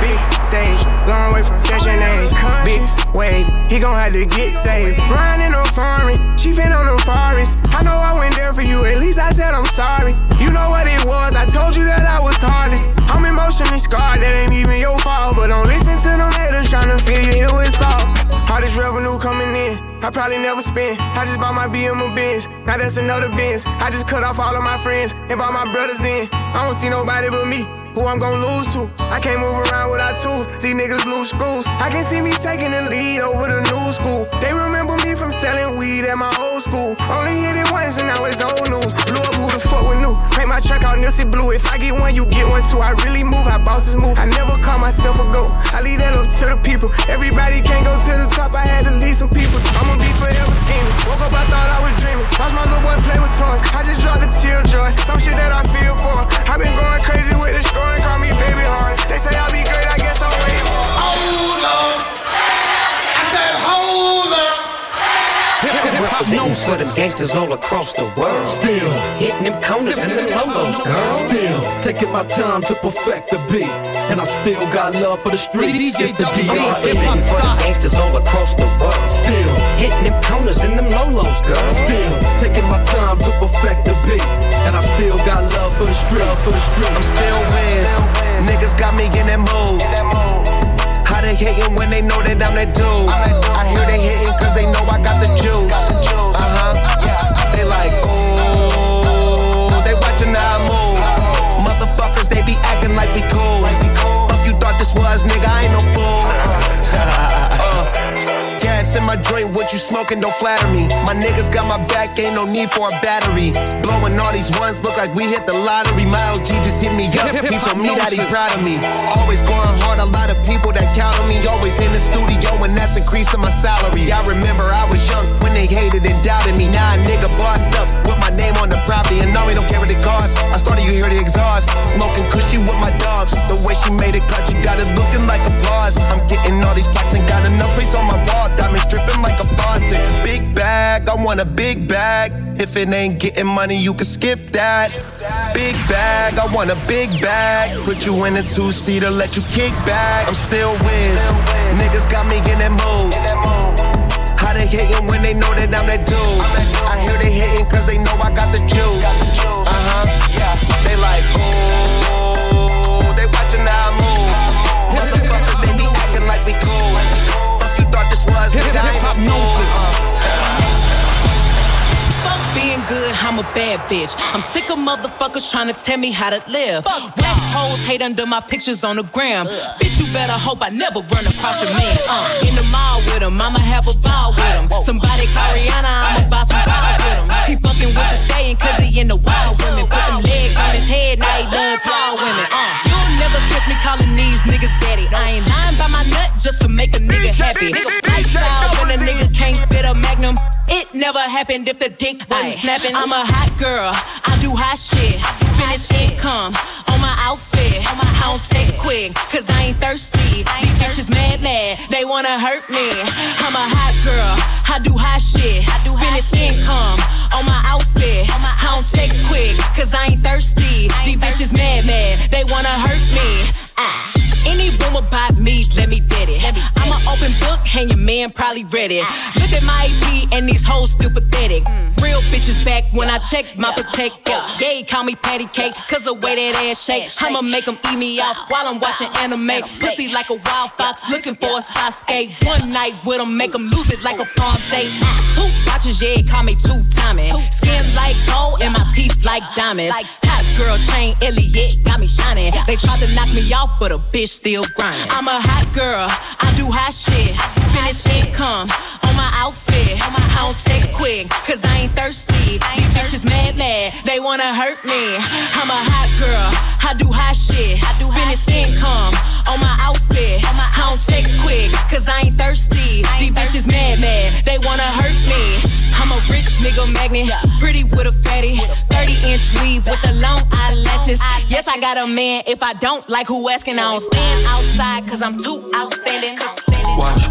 Big stage, long way from session A. Big wave, he gon' have to get saved. Riding on foreign, chiefin' on them forests. I know I went there for you, at least I said I'm sorry. You know what it was, I told you that I was hardest. I'm emotionally scarred, that ain't even your fault. But don't listen to them haters tryna feel you ill with salt. All this revenue coming in, I probably never spend. I just bought my BM a Benz, now that's another Benz. I just cut off all of my friends and brought my brothers in. I don't see nobody but me. Who I'm gon' lose to? I can't move around without tools. These niggas lose screws. I can see me taking the lead over the new school. They remember me from selling weed at my old school. Only hit it once and now it's old news. Blew up who the fuck with new. Make my track out Nipsey Blue. If I get one, you get one too. I really move how bosses move. I never call myself a goat. I leave that up to the people. Everybody can't go to the top. I had to lead some people. I'ma be forever scheming. Woke up, I thought I was dreaming. Watch my little boy play with toys. I just dropped a tear joy. Some shit that I feel for. i been going crazy with this scoring. Call me baby hard. They say I'll be great. I guess I'll wait. Representing for them gangsters all across the world. Still hitting them corners and them lolos, girl. Still taking my time to perfect the beat, and I still got love for the streets. It's the DR. Representing for them gangsters all across the world. Still hitting them corners and them lolos, girl. Still taking my time to perfect the beat, and I still got love for the street. For the street. I'm still Wiz. Niggas got me in that mood. How they hating when they know that I'm that dude? I hear they hating cause they know I got the juice. Joint, what you smoking don't flatter me. My niggas got my back, ain't no need for a battery. Blowing all these ones, look like we hit the lottery. My OG just hit me up, he told me that he proud of me. Always going hard, a lot of people that count on me. Always in the studio, and that's increasing my salary. I remember I was young when they hated and doubted me. Now a nigga bossed up with my name on the property, and no, we don't care what it costs. I started, you hear the exhaust. Smoking cushy with my dogs. The way she made it cut, you got it looking like applause. I'm getting all these plaques and got enough space on my wall. Diamonds dripping like a faucet. Big bag, I want a big bag. If it ain't getting money, you can skip that. Big bag, I want a big bag. Put you in a two seater, let you kick back. I'm still whiz. Niggas got me in that mood. How they hating when they know that I'm that dude? I hear they hating cause they know I got the juice. Bitch. I'm sick of motherfuckers trying to tell me how to live. Whack hoes hate under my pictures on the gram. Bitch, you better hope I never run across your man. Uh, in the mall with him, I'ma have a ball with him. Somebody call Rihanna, I'ma buy some draws with him. He fucking with the staying cause he in the wild women. Put them legs on his head, now he love tall women. Uh, you'll never catch me calling these niggas daddy. I ain't lying by my nut just to make a nigga happy. Magnum. It never happened if the dick wasn't snapping. I'm a hot girl, I do hot shit. Finish income on my outfit. I don't text quick, cause I ain't thirsty. These bitches mad, mad, they wanna hurt me. I'm a hot girl, I do hot shit. Finish income on my outfit. I don't text quick, cause I ain't thirsty. These bitches mad, mad, they wanna hurt me. Ah. Any rumor about me, let me bet it. I'm an open book, and your man probably read it. Look at my EP, and these hoes still pathetic. Real bitches back when I check my protector. Yeah, call me patty cake, cause the way that ass shake. I'ma make them eat me out while I'm watching anime. Pussy like a wild fox, looking for a Sasuke. One night with them, make them lose it like a prom date. Two watches, yeah, call me two timing. Skin like gold, and my teeth like diamonds. Hot girl chain, Elliot, got me shining. They tried to knock me off, but a bitch still grinding. I'm a hot girl, I do hot shit. Finish income on my outfit. I don't text quick, cause I ain't thirsty. These bitches mad, mad, they wanna hurt me. I'm a hot girl, I do hot shit. I do finish income on my outfit. I don't text quick, cause I ain't thirsty. These bitches mad, mad, they wanna hurt me. I'm a rich nigga magnet, pretty with a fatty. 30 inch weave with the long eyelashes. Yes, I got a man. If I don't like who asking, I don't stand outside, cause I'm too outstanding. Watch,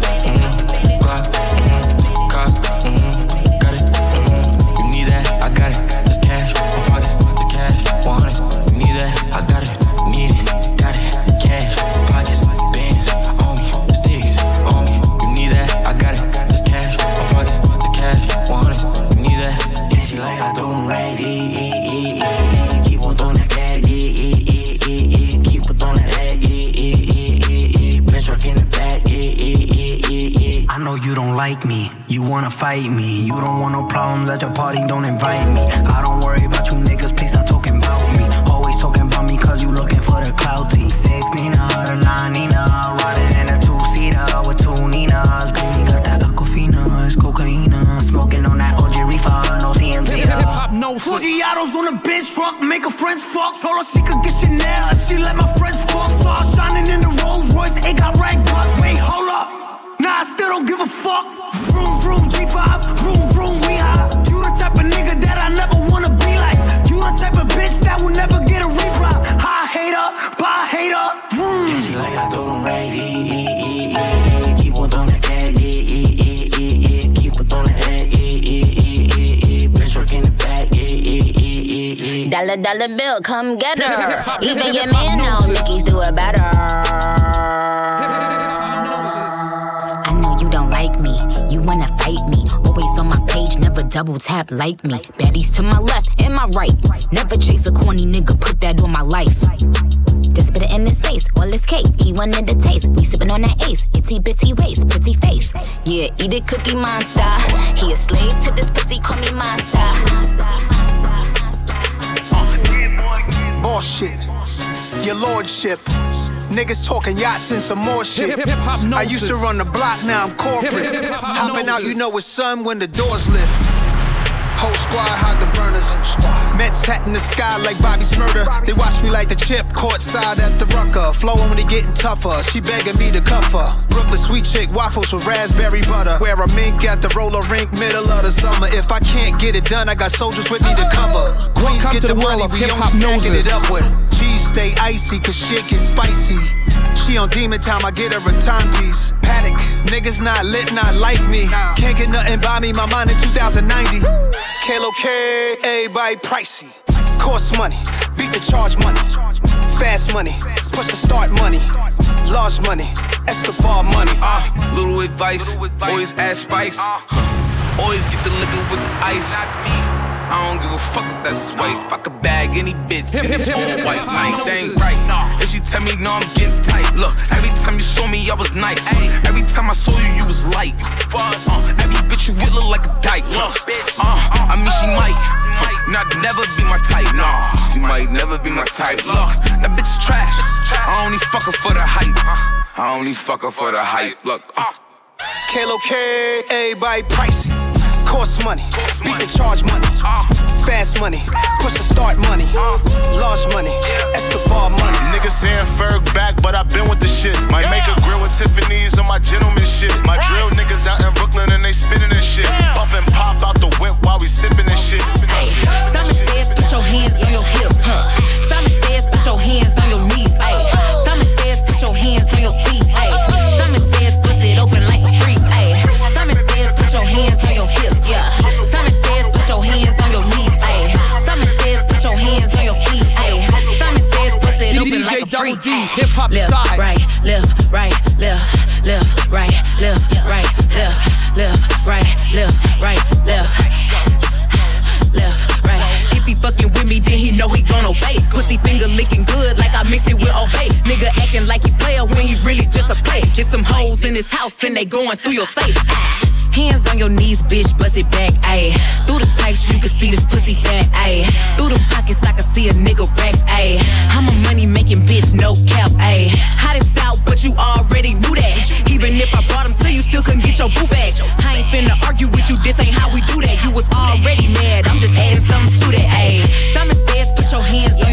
wanna fight me. You don't want no problems at your party, don't invite me. I don't worry about you niggas, please stop talking about me. Always talking about me cause you looking for the clout team. Six Nina, the nine Nina, riding in a two seater with two Ninas. Baby got that Aquafina, it's cocaine. Smoking on that OG reefer, no TMZ. Uh. No Fujiatos on the bench truck, make her friends fuck. Told her she could get Chanel if she let my dollar bill, come get her. Even your man know Nicki's do it better. I know you don't like me, you wanna fight me. Always on my page, never double tap like me. Baddies to my left and my right. Never chase a corny nigga, put that on my life. Just put it in his face, all his cake. He wanted the taste. We sippin' on that ace. Itty bitty waist, pretty face. Yeah, eat it, cookie monster. He a slave to this pussy, call me monster. Bullshit. Your lordship. Niggas talking yachts and some more shit. I used to run the block, now I'm corporate. Hopping out, you know it's sun when the doors lift. Whole squad hide the burners. Mets hat in the sky like Bobby Shmurda. They watch me like the chip, courtside at the rucker. Flowing Flow only getting tougher. She begging me to cuff her. Brooklyn sweet chick, waffles with raspberry butter. Wear a mink at the roller rink, middle of the summer. If I can't get it done, I got soldiers with me to cover. Queens get the the money, of we only stacking it up with. Cheese stay icy, cause shit get spicy. She on demon time, I get her a timepiece. Panic, niggas not lit, not like me. Can't get nothing by me, my mind in 2090. Kalo K, everybody pricey. Cost money, beat the charge money. Fast money, push the start money. Large money, Escobar money. Uh, little advice, always add spice. Always get the liquor with the ice. I don't give a fuck if that's white. Fuck a bag, any bitch, it's all white, nice. Ain't right. She tell me no, I'm getting tight. Look, every time you saw me, I was nice. Every time I saw you, you was light. Uh, every bitch you with look like a dyke. Look, uh, I mean she might. might Not never be my type, nah. She might never be my type. Look, that bitch is trash. I only fuck her for the hype. I only fuck her for the hype. Look, uh. Kalo K, everybody pricey. Cost money, beat the charge money. Fast money, push the start money. Large money, Escobar money. Niggas saying Ferg back, but i been with the shit. Might make a grill with Tiffany's on my gentleman shit. My drill niggas out in Brooklyn and they spinning this shit. Pump and pop out the whip while we sipping this shit. Hey, Simon says put your hands on your hips, huh? Simon says put your hands on your knees, hey. Simon says put your hands on your feet, hey. Simon says bust it open like a freak, hey. Simon says put your hands on your hips, yeah. Simon says put your hands on your knees, hey. Simon says put your hands on your feet, hey. Simon says bust it open like a freak. hip hop left, style. right, left, right, left, left, right, left, right, left, left, right, left, right, left, hoes in this house and they going through your safe. Hands on your knees, bitch, bust it back, ayy. Through the tights, you can see this pussy fat, ayy. Through the pockets, I can see a nigga racks, ayy. I'm a money making bitch, no cap, ayy. Hot as out, but you already knew that. Even if I brought him to you, still couldn't get your boo back. I ain't finna argue with you, this ain't how we do that. You was already mad, I'm just adding something to that, ayy. Simon says, put your hands on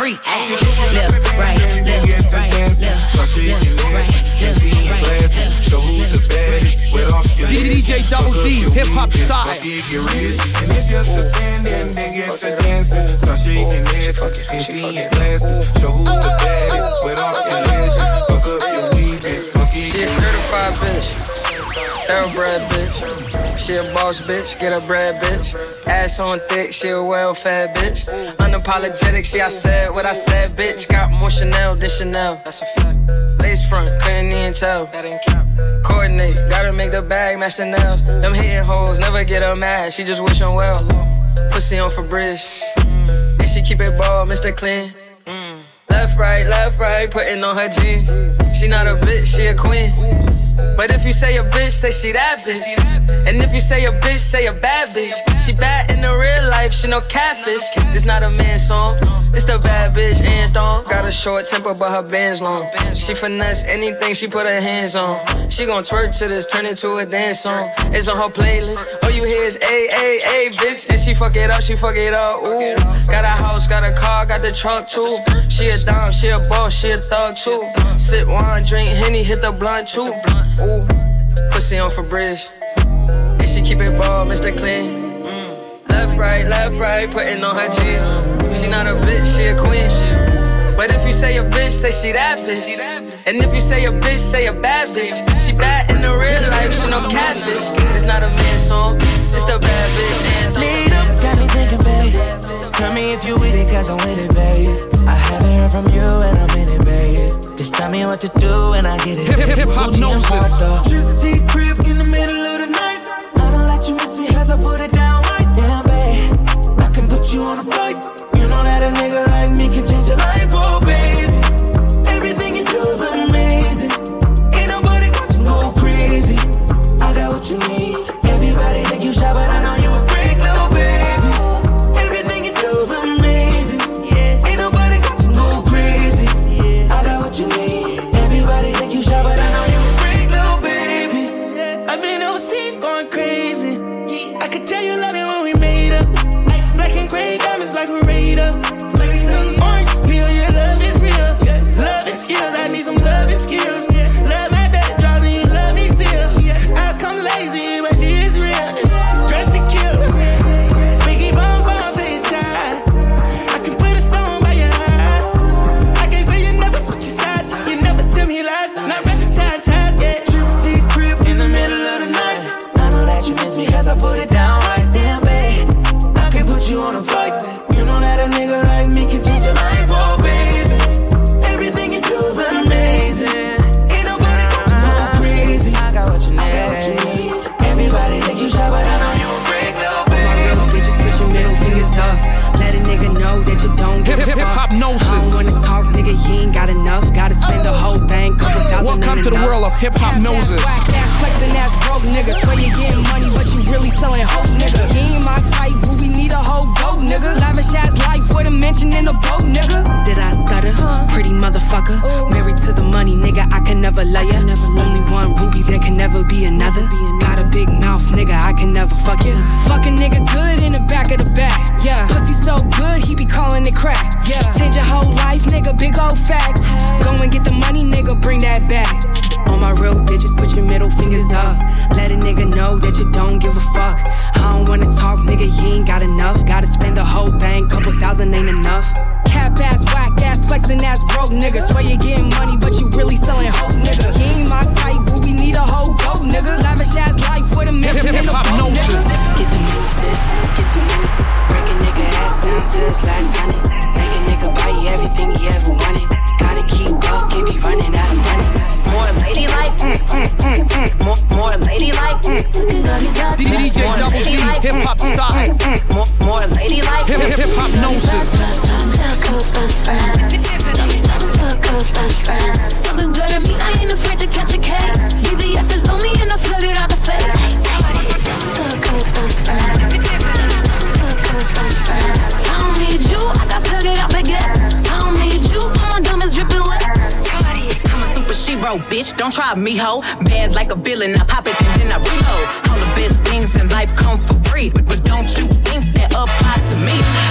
open like a freak, ayy. Left, right, left, right, left, left, right, left, right, left. So who's the baddest? Wet off your DJ Double D, hip hop style. Get rich. And if you're still standing, then get to dancing. Start shaking ass, empty your glasses. Show who's the baddest. Wet off your lashes. Fuck up your weed, bitch. Fuck it. She a certified bitch. Thoroughbred bitch. She a boss bitch. Get a bread bitch. Ass on thick. She a well fed bitch. Unapologetic. She I said what I said, bitch. Got more Chanel than Chanel. That's a fact. Lace front. Couldn't even tell. That ain't count. Coordinate. Gotta make the bag match the nails. Them hitting hoes. Never get her mad. She just wish 'em well. Pussy on for bridge. And she keep it ball, Mr. Clean. Mm. Left, right, left, right, putting on her jeans. She not a bitch, she a queen. But if you say a bitch, say she that bitch. And if you say a bitch, say a bad bitch. She bad in the real life, she no catfish. It's not a man song, it's the bad bitch anthem. Got a short temper, but her band's long. She finesse anything she put her hands on. She gon' twerk to this, turn it to a dance song. It's on her playlist. All you hear is A, A, A, bitch. And she fuck it up, she fuck it up, ooh. Got a house, got a car, got the truck too. She a dime, she a boss, she a thug too. Sip wine, drink Henny, hit the blunt too. Ooh, pussy on for bridge. And she keep it ball, Mr. Clean. Mm. Left, right, left, right, putting on her jeans. She not a bitch, she a queen. But if you say a bitch, say she that bitch. And if you say a bitch, say a bad bitch. She bad in the real life, she no catfish. It's not a man song, it's the bad bitch. Lead up, got me thinking, babe. Tell me if you with it, cause I'm with it, babe. Heard from you and I'm in it, babe. Just tell me what to do and I get it. Hip- hip- hop Gucci and knows this. Trip to the crib in the middle of the night. I don't let you miss me cause I put it down right down, babe. I can put you on a flight. You know that a nigga like me can change your life, oh, babe. Everything you do is amazing. Ain't nobody got you go crazy. I got what you need. Hiphopnosis. I don't wanna talk, nigga, you ain't got enough. Gotta spend the whole thing, couple thousand. Welcome to the world of Hiphopnosis. Whack ass, flexing ass, broke nigga. Swear you getting money, but you really selling hope, nigga. You ain't my type, but we need a whole goat, nigga. Lavish ass life for the mention in the boat, nigga. Did I stutter? Huh? Pretty motherfucker. Ooh. Married to the money, nigga, I can never love ya. Never Only one ruby, there can never be another. be another. Got a big mouth, nigga, I can never fuck ya. Fuck a nigga good in the back of the back, yeah. Pussy so good, he be calling it crack. Yeah. Change your whole life, nigga, big old facts. Go and get the money, nigga, bring that back. All my real bitches, put your middle fingers up. Let a nigga know that you don't give a fuck. I don't wanna talk, nigga, you ain't got enough. Gotta spend the whole thing, couple thousand ain't enough. Cap ass, whack ass, flexin' ass, broke nigga. Swear you getting money, but you really selling hope, nigga. You ain't my type, but we need a whole goat, nigga. Lavish ass life with a million, nigga. Get the promises. Get some money, break a nigga ass down to his last honey. Make a nigga buy you everything you ever wanted. Gotta keep up, can't be running out of money. More ladylike, mm, mm, mm, mm. More, more ladylike, mm. DJ Double D, mm, mm. hip mm. hop star. More, more ladylike, hip hop gnosis. Talk. Talk. Something good to me, I ain't afraid to catch a case. VVS is on me and I flooded out the face bitch. Don't try me, ho. Bad like a villain. I pop it and then I reload. All the best things in life come for free. But, but don't you think that applies to me?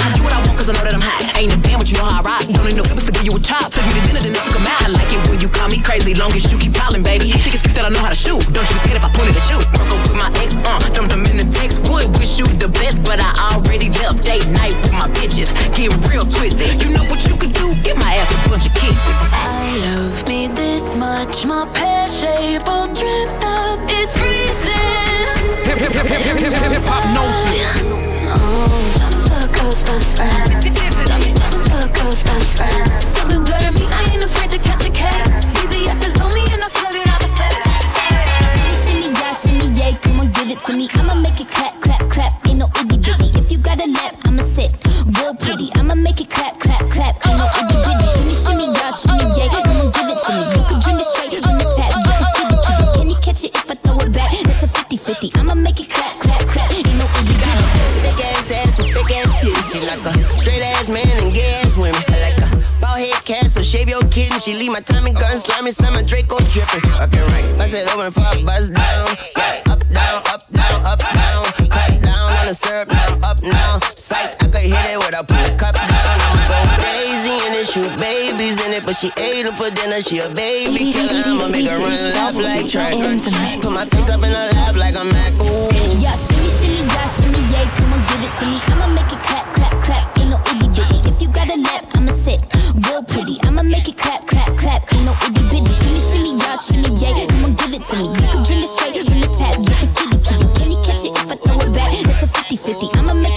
Cause I know that I'm hot. I ain't a band, but you know how I ride. Don't need no papers to give you a chop. Took me to dinner, then they took a out. I like it when you call me crazy. Long as you keep calling, baby. Think it's cute that I know how to shoot. Don't you scared if I point it at you? Broke up with my ex, uh. Dumped them in the text. Would wish you the best, but I already left date night with my bitches. Get real twisted. You know what you could do? Give my ass a bunch of kisses. I love me this much. My pear shape all dripped up. It's freezing. Hip hip hip hip hip hip hip Hiphopnosis. Oh, down to a girl's best friend. Down, down to a girl's best friend. Something good at me, I ain't afraid to catch a case. VVS is on me and I float it out the face. Shimmy, yeah, shimmy, yeah, come on, give it to me. I'ma make it clap, clap, clap. She leave my Tommy gun slimy, summer Draco dripping. Okay, right. Bust it open a buzz down. Yeah, up, down, up, down, up, down. Cut down on the syrup, now I'm up now. Sight, I could hit it putting a cup down. I'ma go crazy and it shoot babies in it, but she ate them for dinner. She a baby killer. I'ma make her run left like track. Put my face up in her lap like I'm Mac. Ooh. Yeah, shimmy, shimmy, yeah, shimmy, yeah, come on, give it to me. I'ma make 50. I'ma make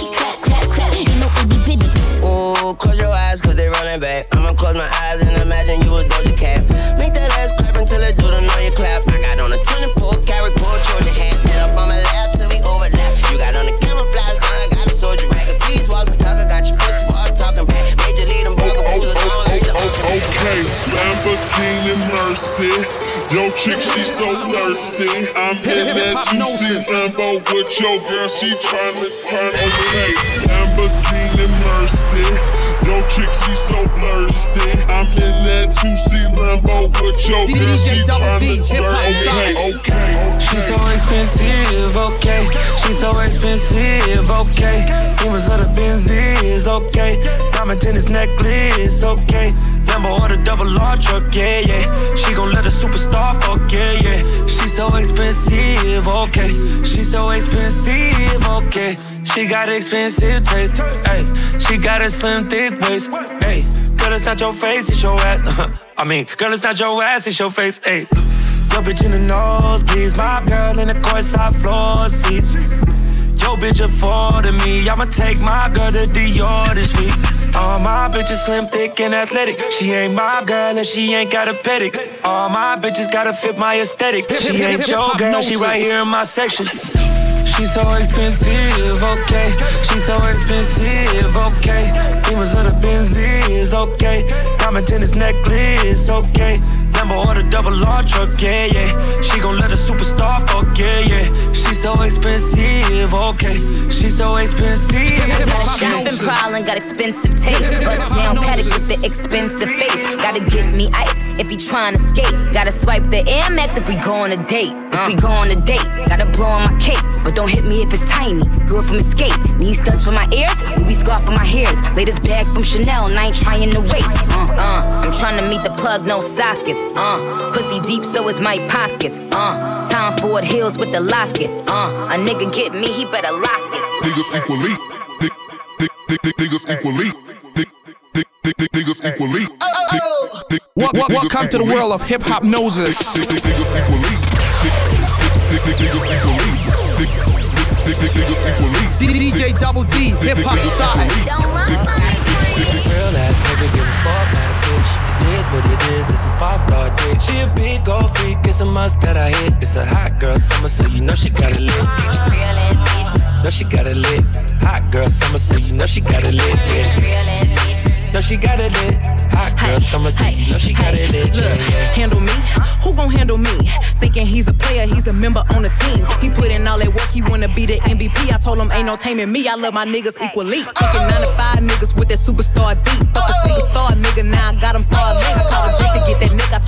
Yo, chick, she so thirsty. I'm in that two-seat Lambo with your girl. She tryna turn okay. Lamborghini Mercy. Yo, chick, she so thirsty. I'm in that two-seat Lambo with your girl. She tryna turn okay. Okay. She's so expensive, okay. She's so expensive, okay. Demons of the Benz is okay. Diamond tennis necklace, okay. Lambo or the double R truck, yeah, yeah. She gon' let a superstar fuck, yeah, yeah. She so expensive, okay. She so expensive, okay. She got expensive taste, hey. She got a slim, thick waist, hey. Girl, it's not your face, it's your ass. Uh-huh. I mean, girl, it's not your ass, it's your face, hey. Your bitch in the nose, please. My girl in the courtside floor seats. Yo, bitch affording me. I'ma take my girl to Dior this week. All my bitches slim, thick, and athletic. She ain't my girl and she ain't got a pedic. All my bitches gotta fit my aesthetic. She ain't your girl, she right here in my section. She's so expensive, okay. She's so expensive, okay. Demons of the Benzies, okay. Diamond tennis necklace, okay. Lambo or the double R truck, yeah, yeah. She gon' let a superstar fuck, yeah, yeah. She so expensive, okay. She so expensive. Shopping problem, got expensive taste. Bust down paddock with the expensive face. Gotta get me ice if he tryna skate. Gotta swipe the Air Max if we go on a date. If we go on a date, gotta blow on my cape. But don't hit me if it's tiny. Girl from Escape. Need studs for my ears, Louis scarf for my hairs. Latest bag from Chanel, and I ain't trying to wait. Uh, uh, I'm trying to meet the plug, no sockets. Uh, pussy deep, so is my pockets. Uh, Tom Ford Hills with the locket. Uh, a nigga get me, he better lock it. Niggas equally. Niggas equally. Niggas equally. What, what, welcome to the world of Hiphopnosis. Niggas equally. Niggas equally. DJ Double D, hip hop style. Real ass nigga give a what it is, this a five star dick. She a big gold freak, it's a must that I hit. It's a hot girl summer, so you know she got it lit. Know she got it lit. Hot girl summer, so you know she got it lit. Yeah. Know she got it lit. Hot girl summer, so you know she got it lit. Look, Yeah, yeah. handle me? Who gon' handle me? Thinking he's a player, he's a member on the team. He put in all that work, he wanna be the MVP. I told him ain't no taming me. I love my niggas equally. Fucking nine to five niggas with that superstar beat. Fuck a superstar nigga, now I got him far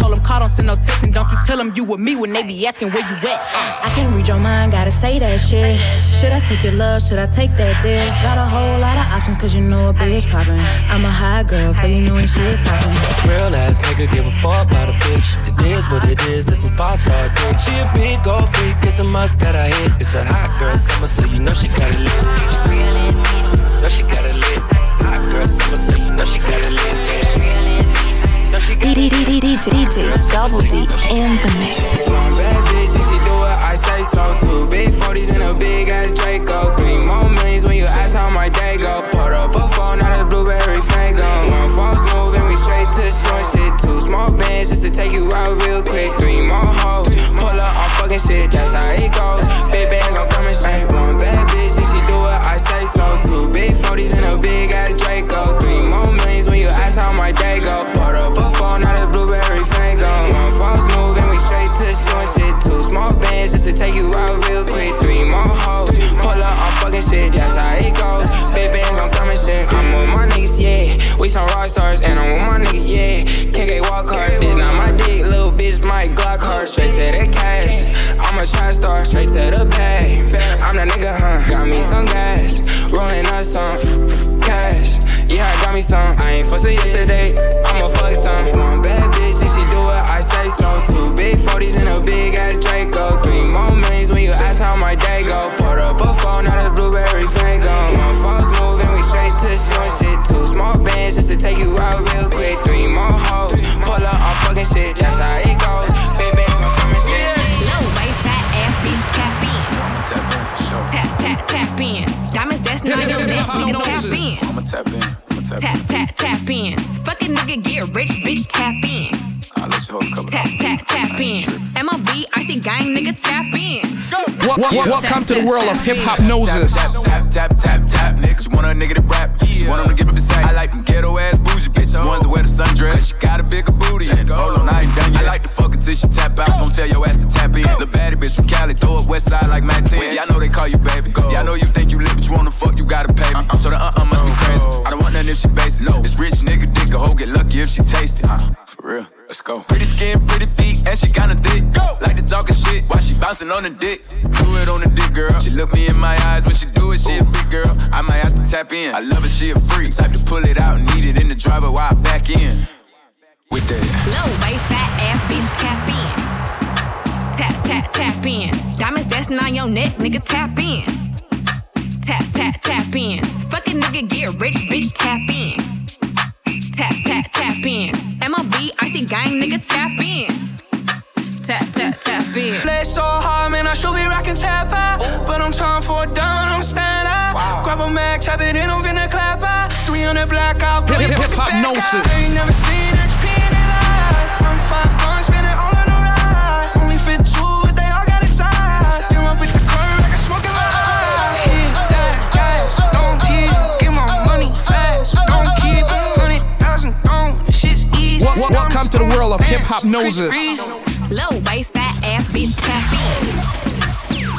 told him call, don't send no text, and don't you tell him you with me when they be asking where you at. I can't read your mind, gotta say that shit. Should I take your love? Should I take that dick? Got a whole lot of options, cause you know a bitch poppin'. I'm a high girl, so you know when shit's stoppin'. Real ass nigga give a fuck about a bitch. It is what it is, this some five star dick. She a big gold freak, it's a must that I hit. It's a hot girl summer, so you know she got it lit. Know she got it lit. Hot girl summer, so you know she got it lit. DJ Double D in the mix. One bad bitch, and she do what I say so. Two big 40s and a big ass Draco. Three more millions when you ask how my day go. Put up a phone, not a blueberry fango. One false move and we straight to short shit. Two small bands just to take you out real quick. Three more hoes, pull up on fucking shit, that's how it goes. Big bands, I'm coming straight. One bad bitch, and she do what I say so. Two big 40s and a big ass Draco. Three more millions when you ask how my day go. Put up a phone, not a blueberry fango. One false move and we straight to short shit. Two small bands just to take you out real quick. Three more hoes, pull up on fucking shit, that's how it goes. Big bands, I'm coming shit. I'm with my niggas, yeah. We some rock stars, and I'm with my nigga, yeah. Can't walk hard, this not my dick, little bitch, my Glock hard. Straight to the cash. I'm a trap star, straight to the bag. I'm that nigga, huh? Got me some gas, rolling up some cash. Yeah, I got me some. I ain't fussing yesterday. I'ma fuck some. One bad bitch and she do what I say so. Two big 40s and a big ass Draco. Three more millions when you ask how my day go. Put up a phone, not a blueberry fango. Welcome to the world of Hiphopnosis. Tap, tap, tap, tap, tap, nigga. She want a nigga to rap. She want him to give up the sack. I like them ghetto ass bougie bitches. Ones that wear the sundress. She got a bigger booty. Hold on, I ain't done yet. I like to fuck until she tap out. Don't tell your ass to tap in. The baddie bitch from Cali, throw up west side like Matt 10. Yeah, I know they call you baby. I know you think you lit, but you wanna fuck, you gotta pay me. Uh-uh. So the uh-uh must be crazy. I don't want nothing if she basic. Rich nigga dick, a hoe get lucky if she taste it. Uh-uh. For real. Let's go. Pretty skin, pretty feet, and she kinda thick. Go. Like to talking shit while she bouncing on the dick. Do it on the dick, girl. She look me in my eyes when she do it. She a big girl. I might have to tap in. I love it, she a freak. Type to pull it out need it in the driver while I back in. with that. Low waist, fat ass bitch, tap in. Tap, tap, tap in. Diamonds dancing on your neck, nigga, tap in. Tap, tap, tap in. Fuck a nigga, get rich, bitch, tap in. Icy gang, nigga, tap in. Tap, tap, tap in. Play so hard, man, I should be rocking tap out. But I'm time for a down, I'm stand out. Grab a mag, tap it in, I'm finna clap out. 300 blackout, blow Hip- your hip- fucking back out. Ain't never seen XP in their life. I'm five guns, welcome to the world of Hiphopnosis. Low waist, fat ass bitch, tap in.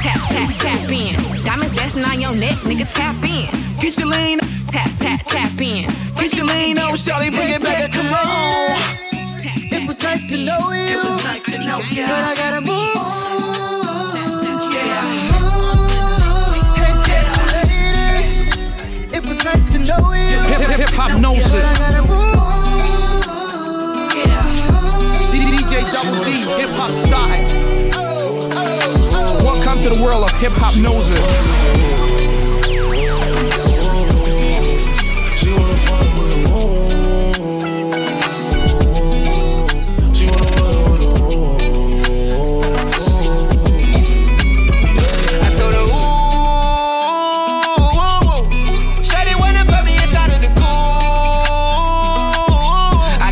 Tap, tap, tap in. Diamonds dancing on your neck, nigga, tap in. Get your lean, tap, tap, tap in. Get your lean oh, on, Charlie, bring it back, come on. It was nice to know you. It was nice to know you. But I gotta move. Hey. It was nice to know you. Hip- hip- Hiphopnosis. But I gotta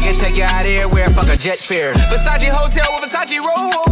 can take you out everywhere, fuck a jet fare. Versace hotel with Versace roll.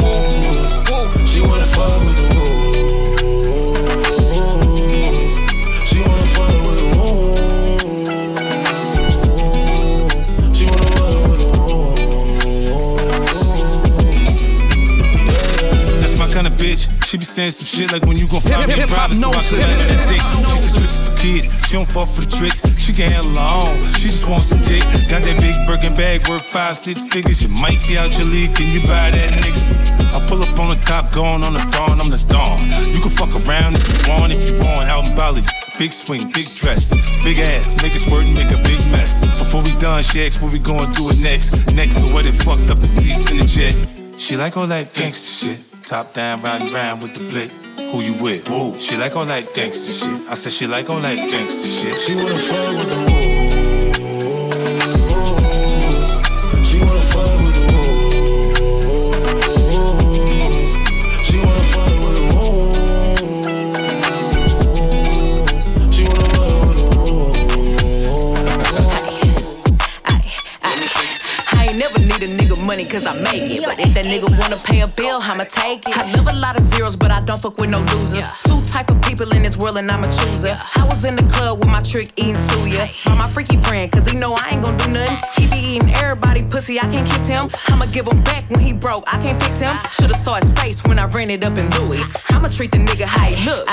fuck with the woo. She wanna fuck with the woo. She wanna fuck with the That's my kind of bitch. She be saying some shit like when you gon' find me in private so I can Hiphopnosis. that dick. She said tricks kids. She don't fall for the tricks. She can handle her own. She just wants some dick. Got that big Birkin bag worth five, six figures. You might be out your league. Can you buy that nigga? I pull up on the top, going on the dawn. I'm the dawn. You can fuck around if you want, if you want. Out in Bali. Big swing, big dress, big ass, make it squirt make a big mess. Before we done, she asked what we gonna do it next. Next, so what it fucked up the seats in the jet. She like all that gangster shit. Top down, riding round with the blick. Who you with? Who? She like all that gangster shit. I said she like all that gangster shit. She wanna fuck with the woo. Cause I make it. But if that nigga wanna pay a bill, I'ma take it. I live a lot of zeros, but I don't fuck with no losers. Two type of people in this world and I'm a chooser. I was in the club with my trick eating suya. By my freaky friend, cause he know I ain't gon' do nothing. He be eating everybody pussy, I can't kiss him. I'ma give him back when he broke, I can't fix him. Shoulda saw his face when I ran it up in Louis. I'ma treat the nigga how he look.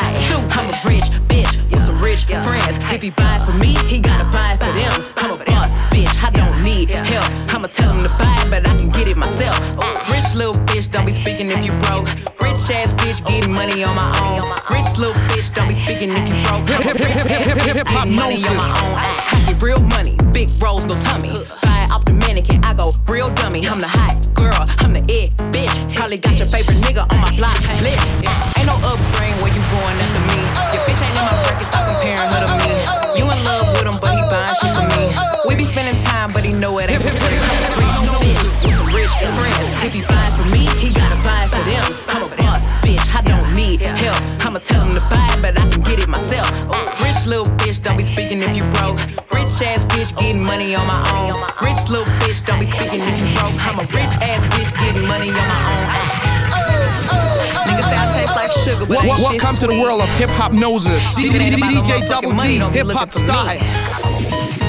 I'm a rich bitch with some rich friends. If he buy it for me, he gotta buy it for them. I'm a boss bitch, I don't need help. I'ma tell him to buy it, but I can get it myself. Rich little bitch, don't be speaking if you broke. Rich ass bitch, getting money on my own. Rich little bitch, don't be speaking if you broke. Rich ass bitch, getting money on my own. I get real money, big rolls, no tummy. Buy it off the mannequin, I go real dummy. I'm the hot girl, I'm the it bitch. Probably got your favorite nigga on my block list. Ain't no upgrade where you going after me. Your bitch ain't in my bracket, stop comparing her to me. You in love with him, but he buying shit for me. We be spending time, but he know it ain't for free. I'm a rich bitch with some rich friends. If he buy money on my own. Rich little bitch, don't be speaking if you broke. I'm a rich ass bitch getting money on my own. Niggas say I taste like sugar, but ain't wel- to the world of Hiphopnosis. It ain't about no DJ Double D, hip hop looking for me. style.